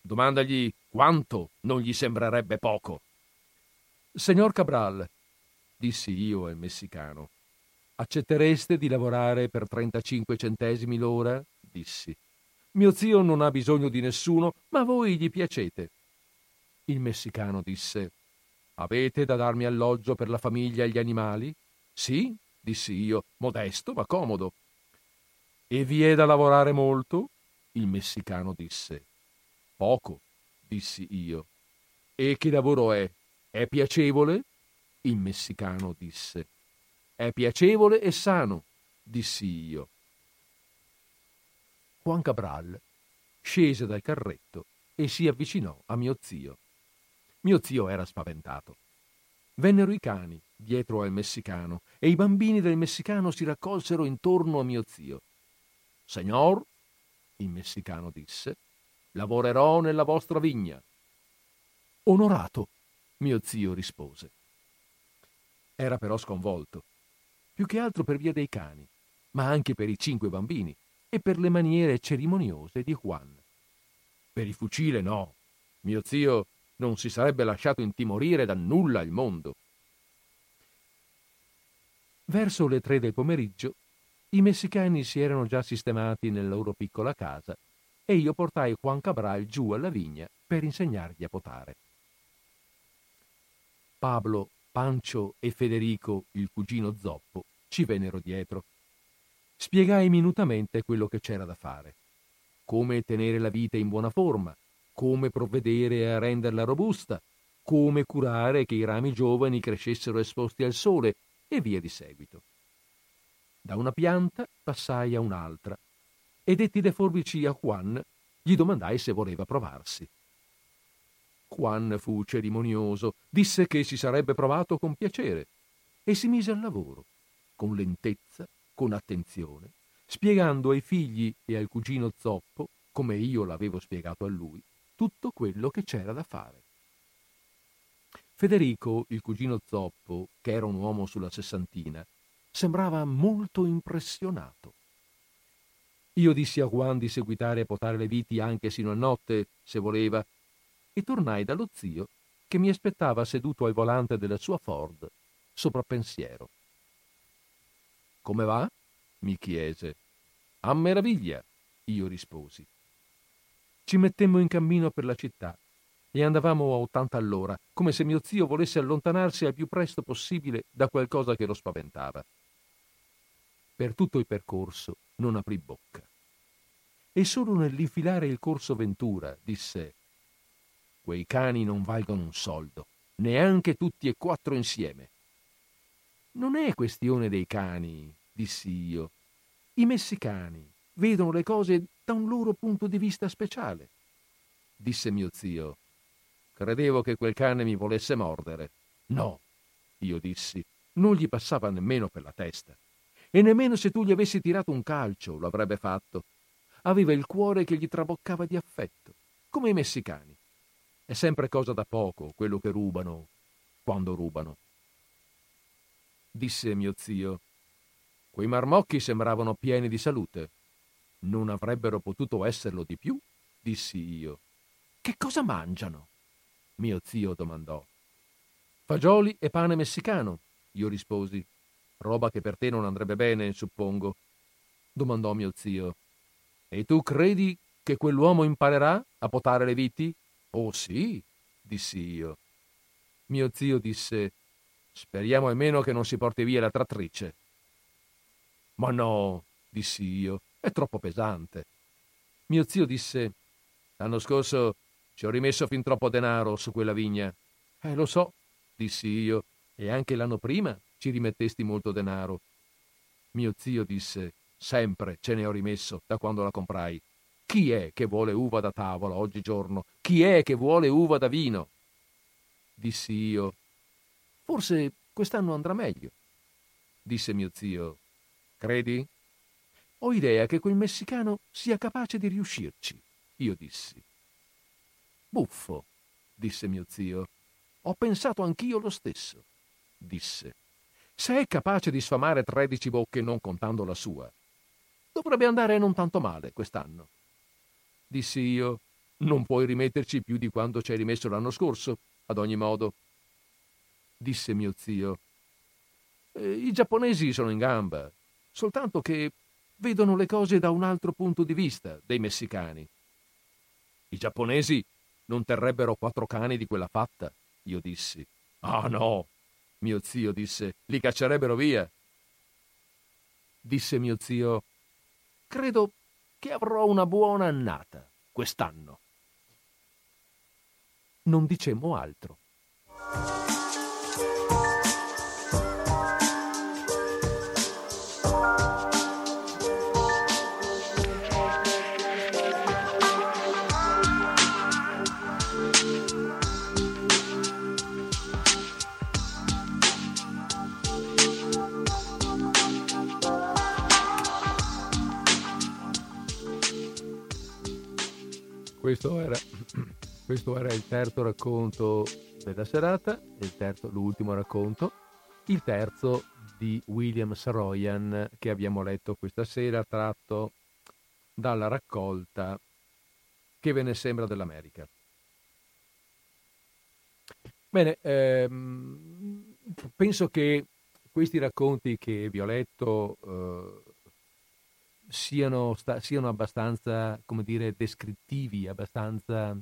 Domandagli quanto non gli sembrerebbe poco. Signor Cabral, dissi io al messicano, accettereste di lavorare per 35 centesimi l'ora? dissi. Mio zio non ha bisogno di nessuno, ma voi gli piacete. Il messicano disse Avete da darmi alloggio per la famiglia e gli animali? Sì, dissi io, modesto ma comodo. E vi è da lavorare molto? Il messicano disse Poco, dissi io. E che lavoro è? È piacevole? Il messicano disse. È piacevole e sano, dissi io. Juan Cabral scese dal carretto e si avvicinò a mio zio. Mio zio era spaventato. Vennero i cani dietro al messicano e i bambini del messicano si raccolsero intorno a mio zio. Signor, il messicano disse, lavorerò nella vostra vigna. Onorato, mio zio rispose. Era però sconvolto, più che altro per via dei cani, ma anche per i cinque bambini e per le maniere cerimoniose di Juan. Per il fucile no. Mio zio non si sarebbe lasciato intimorire da nulla al mondo. Verso le tre del pomeriggio i messicani si erano già sistemati nella loro piccola casa e io portai Juan Cabral giù alla vigna per insegnargli a potare. Pablo, Pancio e Federico, il cugino zoppo, ci vennero dietro. Spiegai minutamente quello che c'era da fare. Come tenere la vite in buona forma, come provvedere a renderla robusta, come curare che i rami giovani crescessero esposti al sole e via di seguito. Da una pianta passai a un'altra e detti le forbici a Juan, gli domandai se voleva provarsi. Juan fu cerimonioso, disse che si sarebbe provato con piacere e si mise al lavoro, con lentezza, con attenzione, spiegando ai figli e al cugino zoppo, come io l'avevo spiegato a lui, tutto quello che c'era da fare. Federico, il cugino zoppo, che era un uomo sulla sessantina, sembrava molto impressionato. Io dissi a Juan di seguitare a potare le viti anche sino a notte, se voleva, e tornai dallo zio che mi aspettava seduto al volante della sua Ford, sopra pensiero. Come va? mi chiese. A meraviglia, io risposi. Ci mettemmo in cammino per la città e andavamo a 80 all'ora, come se mio zio volesse allontanarsi al più presto possibile da qualcosa che lo spaventava. Per tutto il percorso non aprì bocca. E solo nell'infilare il corso Ventura disse Quei cani non valgono un soldo, neanche tutti e quattro insieme. Non è questione dei cani, dissi io. I messicani vedono le cose da un loro punto di vista speciale. Disse mio zio. Credevo che quel cane mi volesse mordere. No, io dissi, non gli passava nemmeno per la testa. E nemmeno se tu gli avessi tirato un calcio lo avrebbe fatto. Aveva il cuore che gli traboccava di affetto, come i messicani. È sempre cosa da poco quello che rubano, quando rubano. Disse mio zio, quei marmocchi sembravano pieni di salute. Non avrebbero potuto esserlo di più? dissi io. Che cosa mangiano? mio zio domandò. Fagioli e pane messicano, io risposi. Roba che per te non andrebbe bene, suppongo. domandò mio zio. E tu credi che quell'uomo imparerà a potare le viti? Oh sì, dissi io. Mio zio disse Speriamo almeno che non si porti via la trattrice. Ma no, dissi io, è troppo pesante. Mio zio disse: L'anno scorso ci ho rimesso fin troppo denaro su quella vigna. Eh, lo so, dissi io, e anche l'anno prima ci rimettesti molto denaro. Mio zio disse: Sempre ce ne ho rimesso da quando la comprai. Chi è che vuole uva da tavola oggigiorno? Chi è che vuole uva da vino? Dissi io. Forse quest'anno andrà meglio. Disse mio zio. Credi? Ho idea che quel messicano sia capace di riuscirci, io dissi. Buffo, disse mio zio. Ho pensato anch'io lo stesso, disse. Se è capace di sfamare tredici bocche non contando la sua, dovrebbe andare non tanto male quest'anno. Dissi io, non puoi rimetterci più di quando ci hai rimesso l'anno scorso, ad ogni modo. Disse mio zio, eh, i giapponesi sono in gamba, soltanto che vedono le cose da un altro punto di vista dei messicani. I giapponesi non terrebbero quattro cani di quella fatta, io dissi. Ah no, mio zio disse, li caccerebbero via. Disse mio zio, credo che avrò una buona annata quest'anno. non dicemmo altro. Questo era, <clears throat> questo era, il terzo racconto della serata, terzo, l'ultimo racconto, il terzo di William Saroyan che abbiamo letto questa sera, tratto dalla raccolta Che ve ne sembra dell'America. Bene, ehm, penso che questi racconti che vi ho letto eh, siano, sta, siano abbastanza, come dire, descrittivi, abbastanza...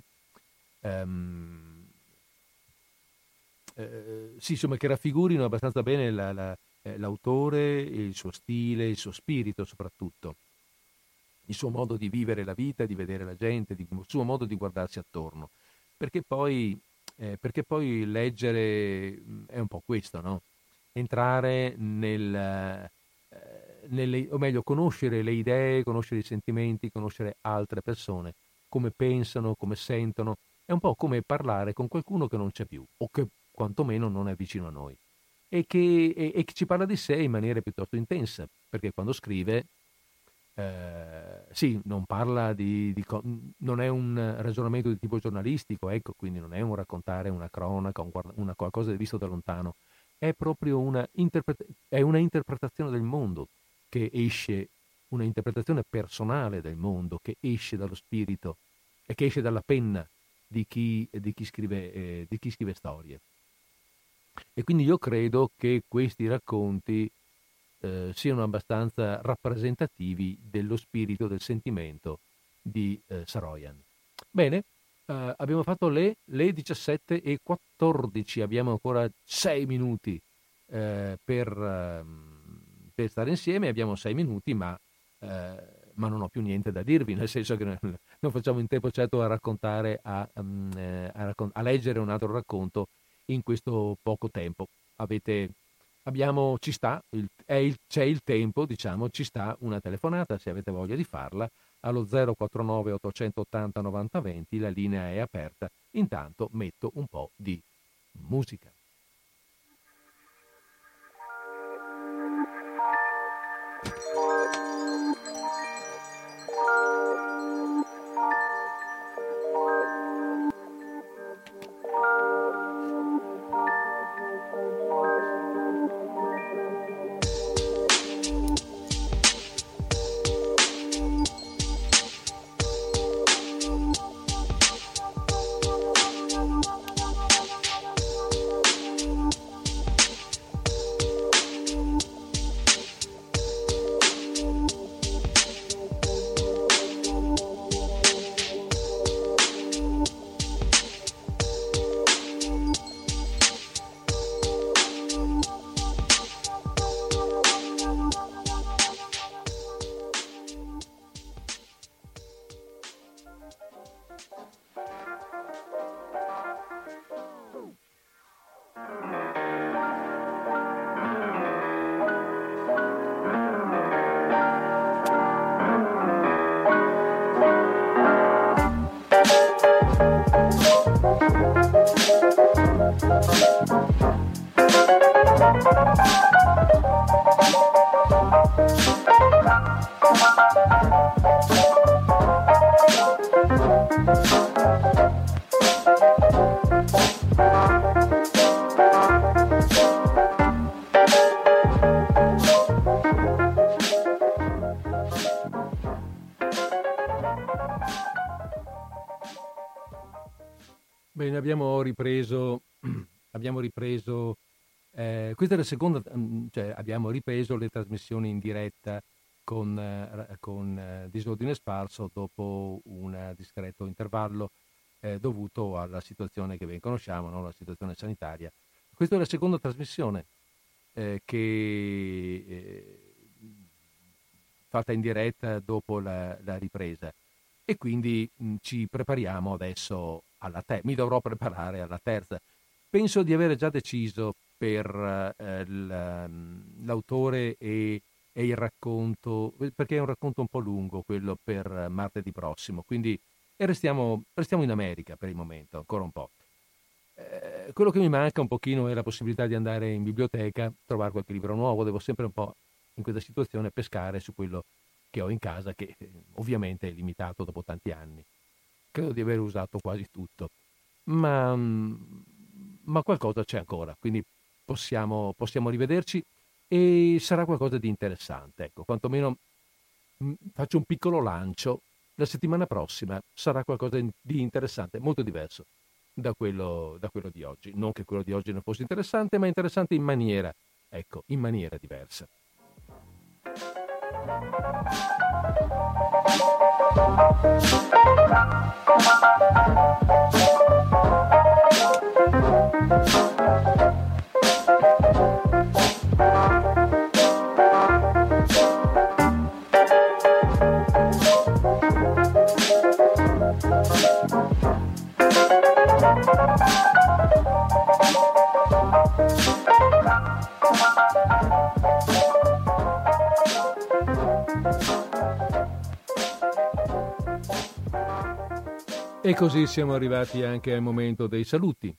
Um, eh, sì, insomma, che raffigurino abbastanza bene la, la, eh, l'autore, il suo stile, il suo spirito soprattutto, il suo modo di vivere la vita, di vedere la gente, di, il suo modo di guardarsi attorno. Perché poi, eh, perché poi leggere mm, è un po' questo, no? Entrare nel, nelle, o meglio, conoscere le idee, conoscere i sentimenti, conoscere altre persone, come pensano, come sentono, è un po' come parlare con qualcuno che non c'è più o che quantomeno non è vicino a noi. E che, e, e che ci parla di sé in maniera piuttosto intensa, perché quando scrive, eh, sì, non parla di, di, non è un ragionamento di tipo giornalistico, ecco, quindi non è un raccontare una cronaca, un, una qualcosa visto da lontano, è proprio una, interpre- è una interpretazione del mondo che esce, una interpretazione personale del mondo che esce dallo spirito e che esce dalla penna di chi, di chi, scrive, eh, di chi scrive storie. E quindi io credo che questi racconti eh, siano abbastanza rappresentativi dello spirito, del sentimento di eh, Saroyan. Bene, eh, abbiamo fatto le, le 17 e 14, abbiamo ancora 6 minuti eh, per, ehm, per, stare insieme, abbiamo 6 minuti, ma, eh, ma, non ho più niente da dirvi, nel senso che non facciamo in tempo certo a raccontare, a, um, a, a leggere un altro racconto in questo poco tempo. Avete, abbiamo, ci sta, il, il, c'è il tempo, diciamo, ci sta una telefonata se avete voglia di farla allo 049 880 90 20, la linea è aperta. Intanto metto un po' di musica. Ripreso, <clears throat> abbiamo ripreso eh, questa è la seconda, mm, cioè abbiamo ripreso le trasmissioni in diretta con, eh, con eh, disordine sparso dopo un discreto intervallo eh, dovuto alla situazione che ben conosciamo, no? la situazione sanitaria. Questa è la seconda trasmissione che fatta in diretta dopo la, la ripresa e quindi mh, ci prepariamo adesso alla te- mi dovrò preparare alla terza. Penso di avere già deciso per eh, l'autore e, e, il racconto, perché è un racconto un po' lungo quello per martedì prossimo, quindi restiamo, restiamo in America per il momento, ancora un po'. Eh, quello che mi manca un pochino è la possibilità di andare in biblioteca, trovare qualche libro nuovo, devo sempre un po' in questa situazione pescare su quello che ho in casa, che eh, ovviamente è limitato dopo tanti anni. Credo di aver usato quasi tutto, ma, mm, ma qualcosa c'è ancora, quindi possiamo, possiamo rivederci e sarà qualcosa di interessante. Ecco, quantomeno mh, mm, faccio un piccolo lancio. La settimana prossima sarà qualcosa di interessante, molto diverso da quello, da quello di oggi. Non che quello di oggi non fosse interessante, ma interessante in maniera, ecco, in maniera diversa. Música E così siamo arrivati anche al momento dei saluti.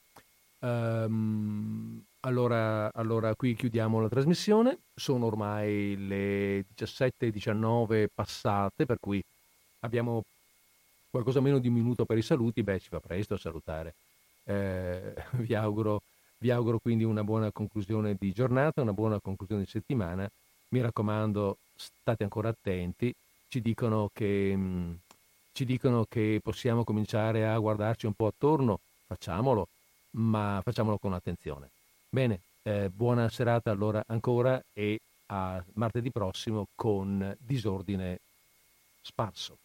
Um, allora, allora, qui chiudiamo la trasmissione. Sono ormai le 17.19 passate, per cui abbiamo qualcosa meno di un minuto per i saluti. Beh, ci va presto a salutare. Eh, <laughs> vi, auguro, vi auguro quindi una buona conclusione di giornata, una buona conclusione di settimana. Mi raccomando, state ancora attenti. Ci dicono che mm, ci dicono che possiamo cominciare a guardarci un po' attorno, facciamolo, ma facciamolo con attenzione. Bene, eh, buona serata allora ancora e a martedì prossimo con disordine sparso.